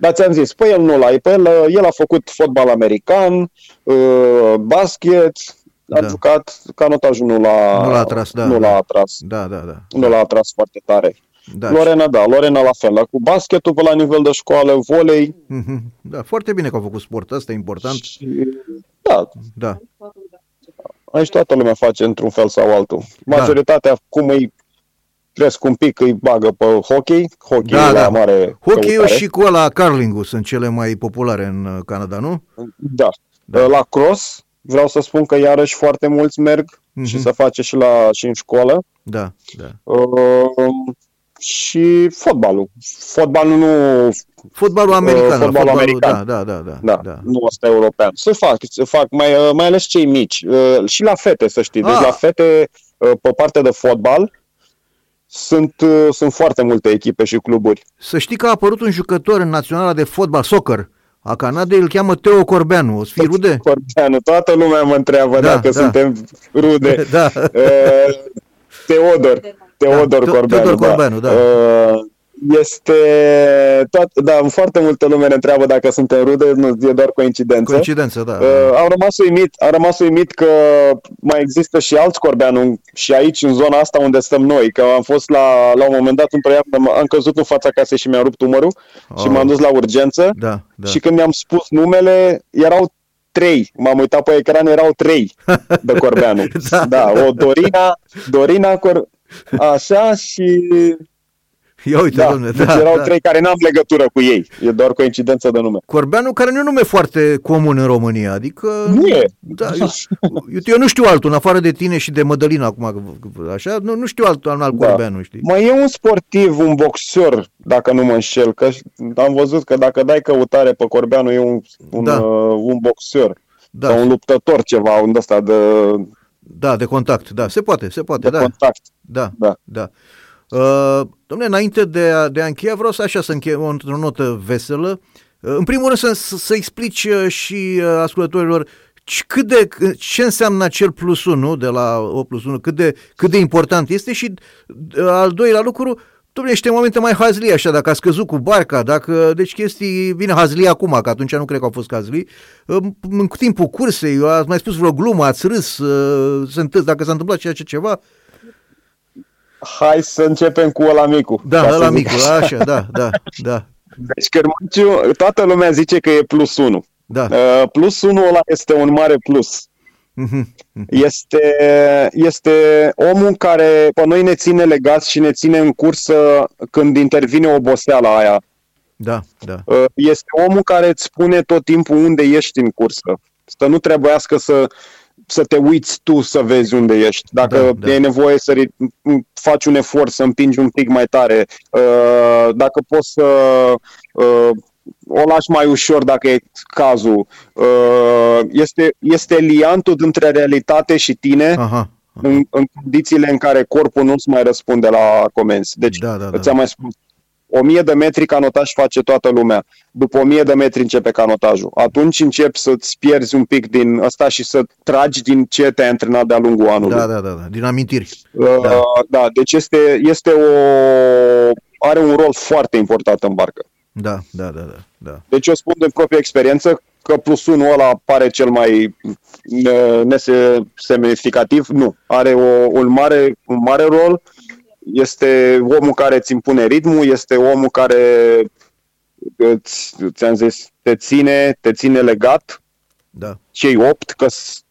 Dar ți-am zis, păi el nu l-a, pe el, el a făcut fotbal american, uh, basket, a Da. jucat, canotajul nu l-a, Nu l-a atras, da, nu da. l-a atras. Da, da, da. Nu l-a atras foarte tare. Da, Lorena, da, Lorena la fel. Cu basketul pe la nivel de școală, volei. Mhm. da, foarte bine că au făcut sport, asta e important. Și, da, Da, aici toată lumea face într-un fel sau altul. Da. Majoritatea, cum îi cresc un pic, îi bagă pe hockey. Hockey Da, da, la da. mare Hockey-ul căutare. și cu ăla curling sunt cele mai populare în uh, Canada, nu? Da. Da. da. La cross, vreau să spun că iarăși foarte mulți merg Mhm. și se face și, la, și în școală. Da, da. Uh, și fotbalul. Fotbalul nu, Fotbalul american, Uh, fotbalul fotbalul, american. da, da, da, da, da, da. nu ăsta european. Se fac, se fac mai, uh, mai ales cei mici. Uh, și la fete, să știi. Deci Ah. la fete, uh, pe partea de fotbal, sunt, uh, sunt foarte multe echipe și cluburi. Să știi că a apărut un jucător în naționala de fotbal, soccer, a Canadei, îl cheamă Teo Corbeanu. O să fii rude? Corbeanu, toată lumea mă întreabă Da, dacă da. suntem rude. Da. Uh, Teodor, Teodor Da, Corbeanu. Teodor Corbeanu, da. Uh, Este tot, da, foarte multă lume ne întreabă dacă suntem rude, nu, e doar coincidență. Coincidență, da. Uh, am rămas uimit, am rămas uimit că mai există și alți Corbeanu și aici în zona asta unde stăm noi, că am fost la, la un moment dat într-o iarnă, am căzut în fața casei și mi-am rupt umărul și Oh. m-am dus la urgență Da, da. și când mi-am spus numele, erau trei. M-am uitat pe ecran, erau trei de Corbeanu. Da. da, o Dorina, Dorina Cor... Așa și... Ia uite, Da, domne, deci da, erau da. trei care n-am legătură cu ei. E doar coincidență de nume. Corbeanu, care nu e un nume foarte comun în România, adică... Nu e. Da, eu, eu, eu nu știu altul, în afară de tine și de Mădălina acum, așa, nu, nu știu altul, un alt Da. Corbeanu, știi? Mai e un sportiv, un boxer, dacă nu mă înșel, că am văzut că dacă dai căutare pe Corbeanu e un, un, Da. uh, un boxer Da, sau un luptător ceva, un ăsta de, da, de contact, da, se poate, se poate, de da, contact. da, Da. da. Uh, domne, înainte de a, de a încheia, vreau să așa să închei o, într-o notă veselă. Uh, în primul rând să, să, să explici uh, și uh, ascultătorilor c- cât de, ce înseamnă acel plus 1 de la 8 plus 1, cât de, cât de important este și uh, al doilea lucru, Dom'le, niște momente mai hazlii așa, dacă a scăzut cu barca, dacă, deci chestii, bine, hazlii acum, că atunci nu cred că au fost hazlii, în, în timpul cursei, ați mai spus vreo glumă, ați râs, uh, se întâmplă, dacă s-a întâmplat ceea ce ceva, Hai să începem cu ăla micu. da, ca să ăla zic micu, așa, da, da, da, Deci Cărmaciu, toată lumea zice că e plus 1. da, Uh, plus 1 ăla este un mare plus. Mhm. Este, este omul care pe noi ne ține legați și ne ține în cursă când intervine oboseala aia. Da, da. Uh, este omul care îți spune tot timpul unde ești în cursă. Să nu trebuiască să, să te uiți tu să vezi unde ești. Dacă da, da. e nevoie să faci un efort, să împingi un pic mai tare, uh, dacă poți să uh, o lași mai ușor dacă e cazul. Este, este liantul dintre realitate și tine Aha. În, în condițiile în care corpul nu-ți mai răspunde la comenzi. Deci, da, da, da. ți-am mai spus, 1000 de metri canotaj face toată lumea. După 1000 de metri începe canotajul. Atunci începi să-ți pierzi un pic din asta și să tragi din ce te-ai antrenat de-a lungul anului. Da, da, da, da. din amintiri. Uh, da. da, deci este, este o... are un rol foarte important în barcă. Da, da, da, da. da. Deci eu spun din proprie experiență că plus unul ăla pare cel mai uh, nesemnificativ. Nu. Are o, un, mare, un mare rol este omul care îți impune ritmul, este omul care îți, ți-am zis, te ține, te ține legat. Da. Cei opt, că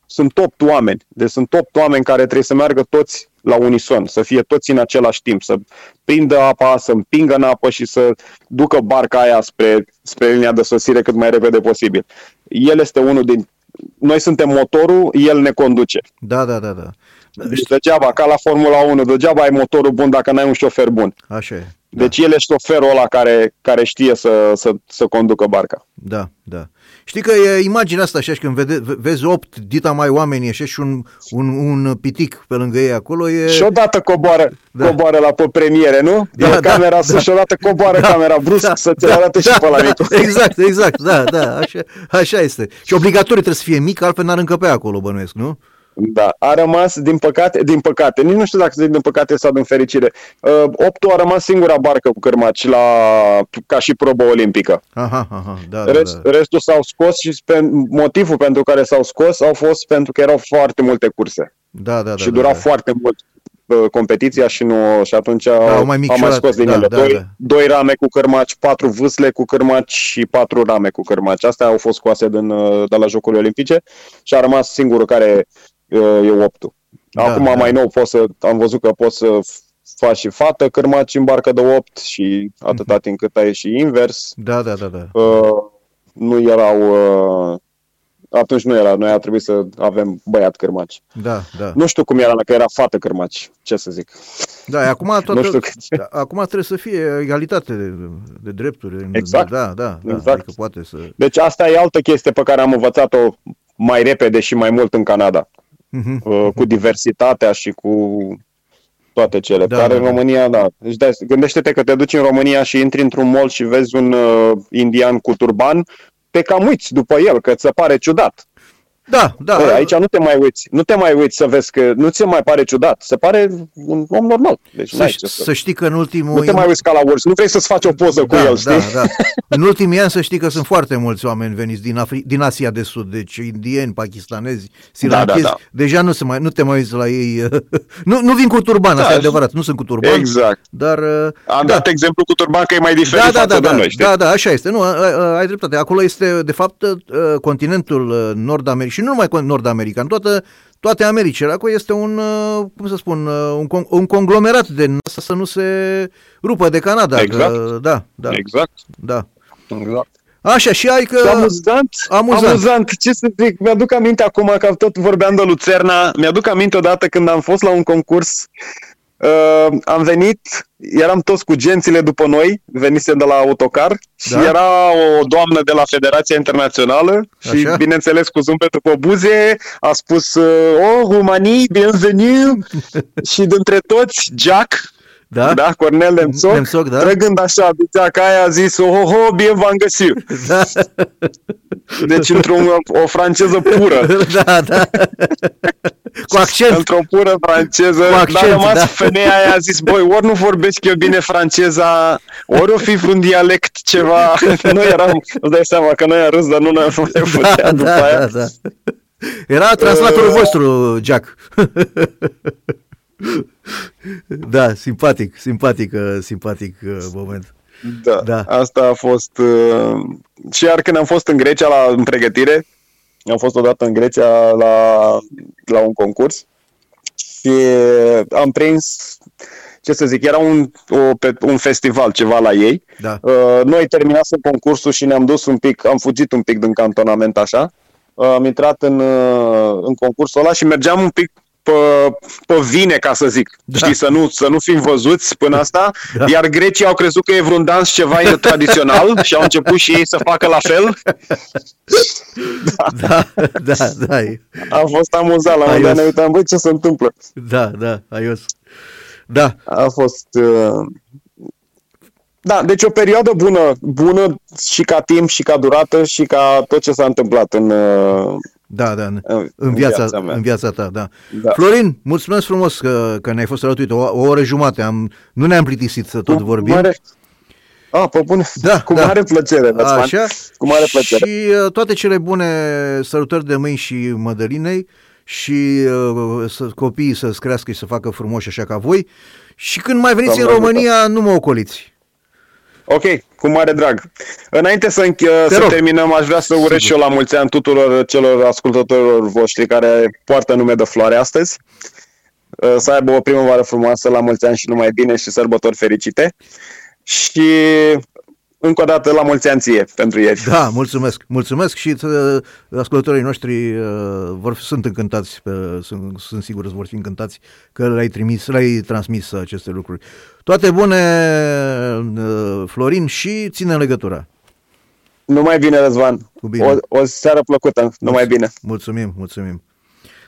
sunt opt oameni. Deci sunt opt oameni care trebuie să meargă toți la unison, să fie toți în același timp, să prindă apa, să împingă în apă și să ducă barca aia spre, spre linia de sosire cât mai repede posibil. El este unul din... Noi suntem motorul, el ne conduce. Da, da, da, da. Deci degeaba, ca la Formula 1, degeaba ai motorul bun dacă n-ai un șofer bun. Așa e. Da. Deci el e șoferul ăla care, care știe să, să, să conducă barca. Da, da. Știi că e imaginea asta așa și când vede, vezi opt dita mai oameni așa și un, un, un pitic pe lângă ei acolo e... Și odată coboară, da. coboară la pe premiere, nu? Da, e da, camera da, sus și odată coboară da, camera brusc da, să ți da, arate da, și pe la mic. Exact, exact, da, da, așa, așa este. Și obligatoriu trebuie să fie mic, altfel n-ar încăpea acolo, bănuiesc, nu? Da, a rămas, din păcate, din păcate, nici nu știu dacă să zic din păcate sau din fericire, uh, optul a rămas singura barcă cu cărmaci la, ca și probă olimpică. Aha, aha, da, Rest, da, da. Restul s-au scos și pe, motivul pentru care s-au scos au fost pentru că erau foarte multe curse. Da, da, da. Și dura da, da. foarte mult uh, competiția și nu și atunci da, au mai, au mai scos din da, ele. Da, doi, da. doi rame cu cărmaci, patru vâsle cu cărmaci și patru rame cu cărmaci. Astea au fost scoase din, uh, de la Jocurile Olimpice și a rămas singurul care e optul. Da, Acum da. mai nou pot să, am văzut că poți să faci și fată cârmaci în barcă de 8 și atâta mhm. timp cât ai și invers. Da, da, da. da. Uh, nu erau... Uh, atunci nu era, noi a trebuit să avem băiat cârmaci. Da, da. Nu știu cum era, că era fată cârmaci, ce să zic. Da, acum, toată, nu știu acum trebuie să fie egalitate de, de drepturi. Exact. Da, da, da. Exact. Adică poate să... Deci asta e altă chestie pe care am învățat-o mai repede și mai mult în Canada uh-huh. cu diversitatea și cu toate cele. Da, care da, în da. România, da. Deci, da, gândește-te că te duci în România și intri într-un mall și vezi un uh, indian cu turban, te cam uiți după el, că ți se pare ciudat. Da, da. Bă, aici nu te mai uiți. Nu te mai uiți să vezi că nu ți se mai pare ciudat. Se pare un om normal. Deci să, ș- să știi că în ultimul... Nu te mai uiți ca la Wars. Nu vrei să-ți faci o poză da, cu el, da, știi? Da, în ultimii ani să știi că sunt foarte mulți oameni veniți din, Afri- din Asia de Sud, deci indieni, pakistanezi, sirankezi. Da, da, da. Deja nu, se mai, nu te mai uiți la ei. nu, nu vin cu turban, da, asta e adevărat. Nu sunt cu turban. Exact. Dar, Am da. dat exemplu cu turban că e mai diferit da, da, față da, de da, noi, știi? Da, da, așa este. Nu, ai dreptate. Acolo este, de fapt, continentul nord-american și nu numai nord-american, american. Toată, toate Americile. Acolo este un, uh, cum să spun, uh, un, un conglomerat de NASA să nu se rupă de Canada. Exact. Că, da, da. Exact. Da. Exact. Așa, și ai că... Și amuzant, amuzant. amuzant, ce să zic, mi-aduc aminte acum că tot vorbeam de Lucerna, mi-aduc aminte odată când am fost la un concurs Uh, am venit, eram toți cu gențile după noi, venise de la autocar și da? era o doamnă de la Federația Internațională și, Așa? bineînțeles, cu zâmbetul pe buze, a spus, uh, oh, Romanii, bienvenue! și dintre toți, Jack, da? da? Cornel Nemțoc, Nemțoc da? trăgând așa ca aia a zis, oh, oh, oh bine v-am găsit. Da. Deci într-o o franceză pură. Da, da. Cu accent. Într-o pură franceză. Cu accent, dar rămas da. femeia aia a zis, băi, ori nu vorbesc eu bine franceza, ori o fi vreun dialect ceva. Noi eram, îți dai seama că noi am râs, dar nu ne-am mai da, după da, aia. Da, da. Era translatorul uh... vostru, Jack. Da, simpatic, simpatic, uh, simpatic uh, moment. Da, da, asta a fost... Uh, și iar când am fost în Grecia la în pregătire, Am fost odată în Grecia la, la un concurs și am prins, ce să zic, era un, o, pe, un festival, ceva la ei. Da. Uh, noi terminasem concursul și ne-am dus un pic, am fugit un pic din cantonament așa. Uh, am intrat în, uh, în concursul ăla și mergeam un pic pe, pe vine, ca să zic. Da. Știi, să nu, să nu fim văzuți până asta. Da. Iar grecii au crezut că e vreun dans ceva tradițional și au început și ei să facă la fel. Da, da, da. da. A fost amuzat la un moment dat, ne uitam, băi, ce se întâmplă? Da, da, aios. Da. A fost... Uh... Da, deci o perioadă bună, bună și ca timp, și ca durată, și ca tot ce s-a întâmplat în, uh, da, da, în, în, viața, viața mea. în viața ta, da. da. Florin, mulțumesc frumos că, că ne-ai fost alături o, o oră jumate. Am, nu ne-am plictisit să tot cu vorbim. Mare... Ah, pe bune. Da, cu da. mare plăcere, Așa. Cu mare plăcere. Și uh, toate cele bune sărutări de mâini și Mădălinei și uh, să, copiii să-ți crească și să facă frumoși așa ca voi. Și când mai veniți Doamne în România, ajută. nu mă ocoliți. Ok, cu mare drag. Înainte să, înche- să terminăm, aș vrea să urez și eu la mulți ani tuturor celor ascultătorilor voștri care poartă nume de floare astăzi. Uh, să aibă o primăvară frumoasă, la mulți ani și numai bine și sărbători fericite. Și încă o dată la mulți ani ție pentru ieri. Da, mulțumesc, mulțumesc și uh, ascultătorii noștri uh, vor, sunt încântați, uh, sunt, sunt sigur că vor fi încântați că le-ai trimis, le-ai transmis aceste lucruri. Toate bune, uh, Florin, și ține legătura. Numai bine, Răzvan. Cu bine. O, o seară plăcută. Numai bine. Mulțumim, mulțumim.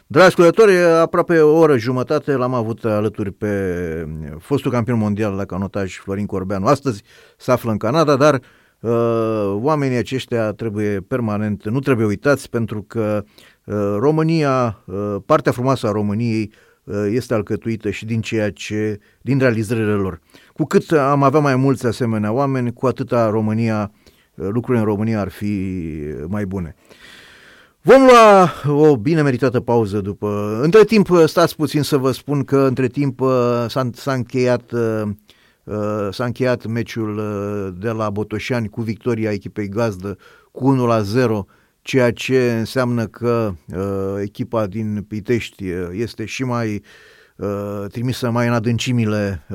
Dragi ascultători, aproape o oră jumătate l-am avut alături pe fostul campion mondial la canotaj Florin Corbeanu. Astăzi se află în Canada, dar uh, oamenii aceștia trebuie permanent, nu trebuie uitați pentru că uh, România, uh, partea frumoasă a României uh, este alcătuită și din ceea ce, din realizările lor. Cu cât am avea mai mulți asemenea oameni, cu atâta România, uh, lucrurile în România ar fi mai bune. Vom lua o bine meritată pauză după... Între timp, stați puțin să vă spun că între timp uh, s-a, s-a încheiat uh, uh, s-a încheiat meciul de la Botoșani cu victoria echipei gazdă cu 1 la 0, ceea ce înseamnă că echipa din Pitești este și mai trimisă mai în adâncimile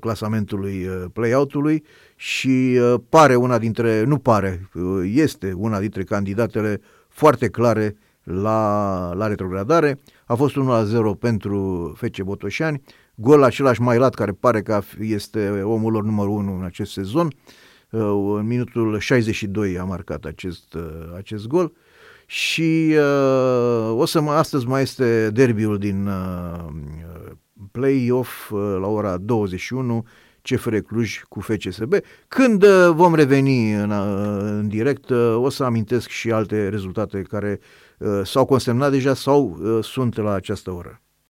clasamentului play-out-ului și pare una dintre, nu pare, este una dintre candidatele foarte clare la, la retrogradare. A fost 1-0 pentru FC Botoșani, gol același Mailat care pare că este omul lor numărul 1 în acest sezon. Uh, în minutul 62 a marcat acest, uh, acest gol și uh, o să mă, astăzi mai este derbiul din uh, play-off uh, la ora 21 CFR Cluj cu FCSB. Când uh, vom reveni în, uh, în direct, uh, o să amintesc și alte rezultate care s-au consemnat deja sau sunt la această oră.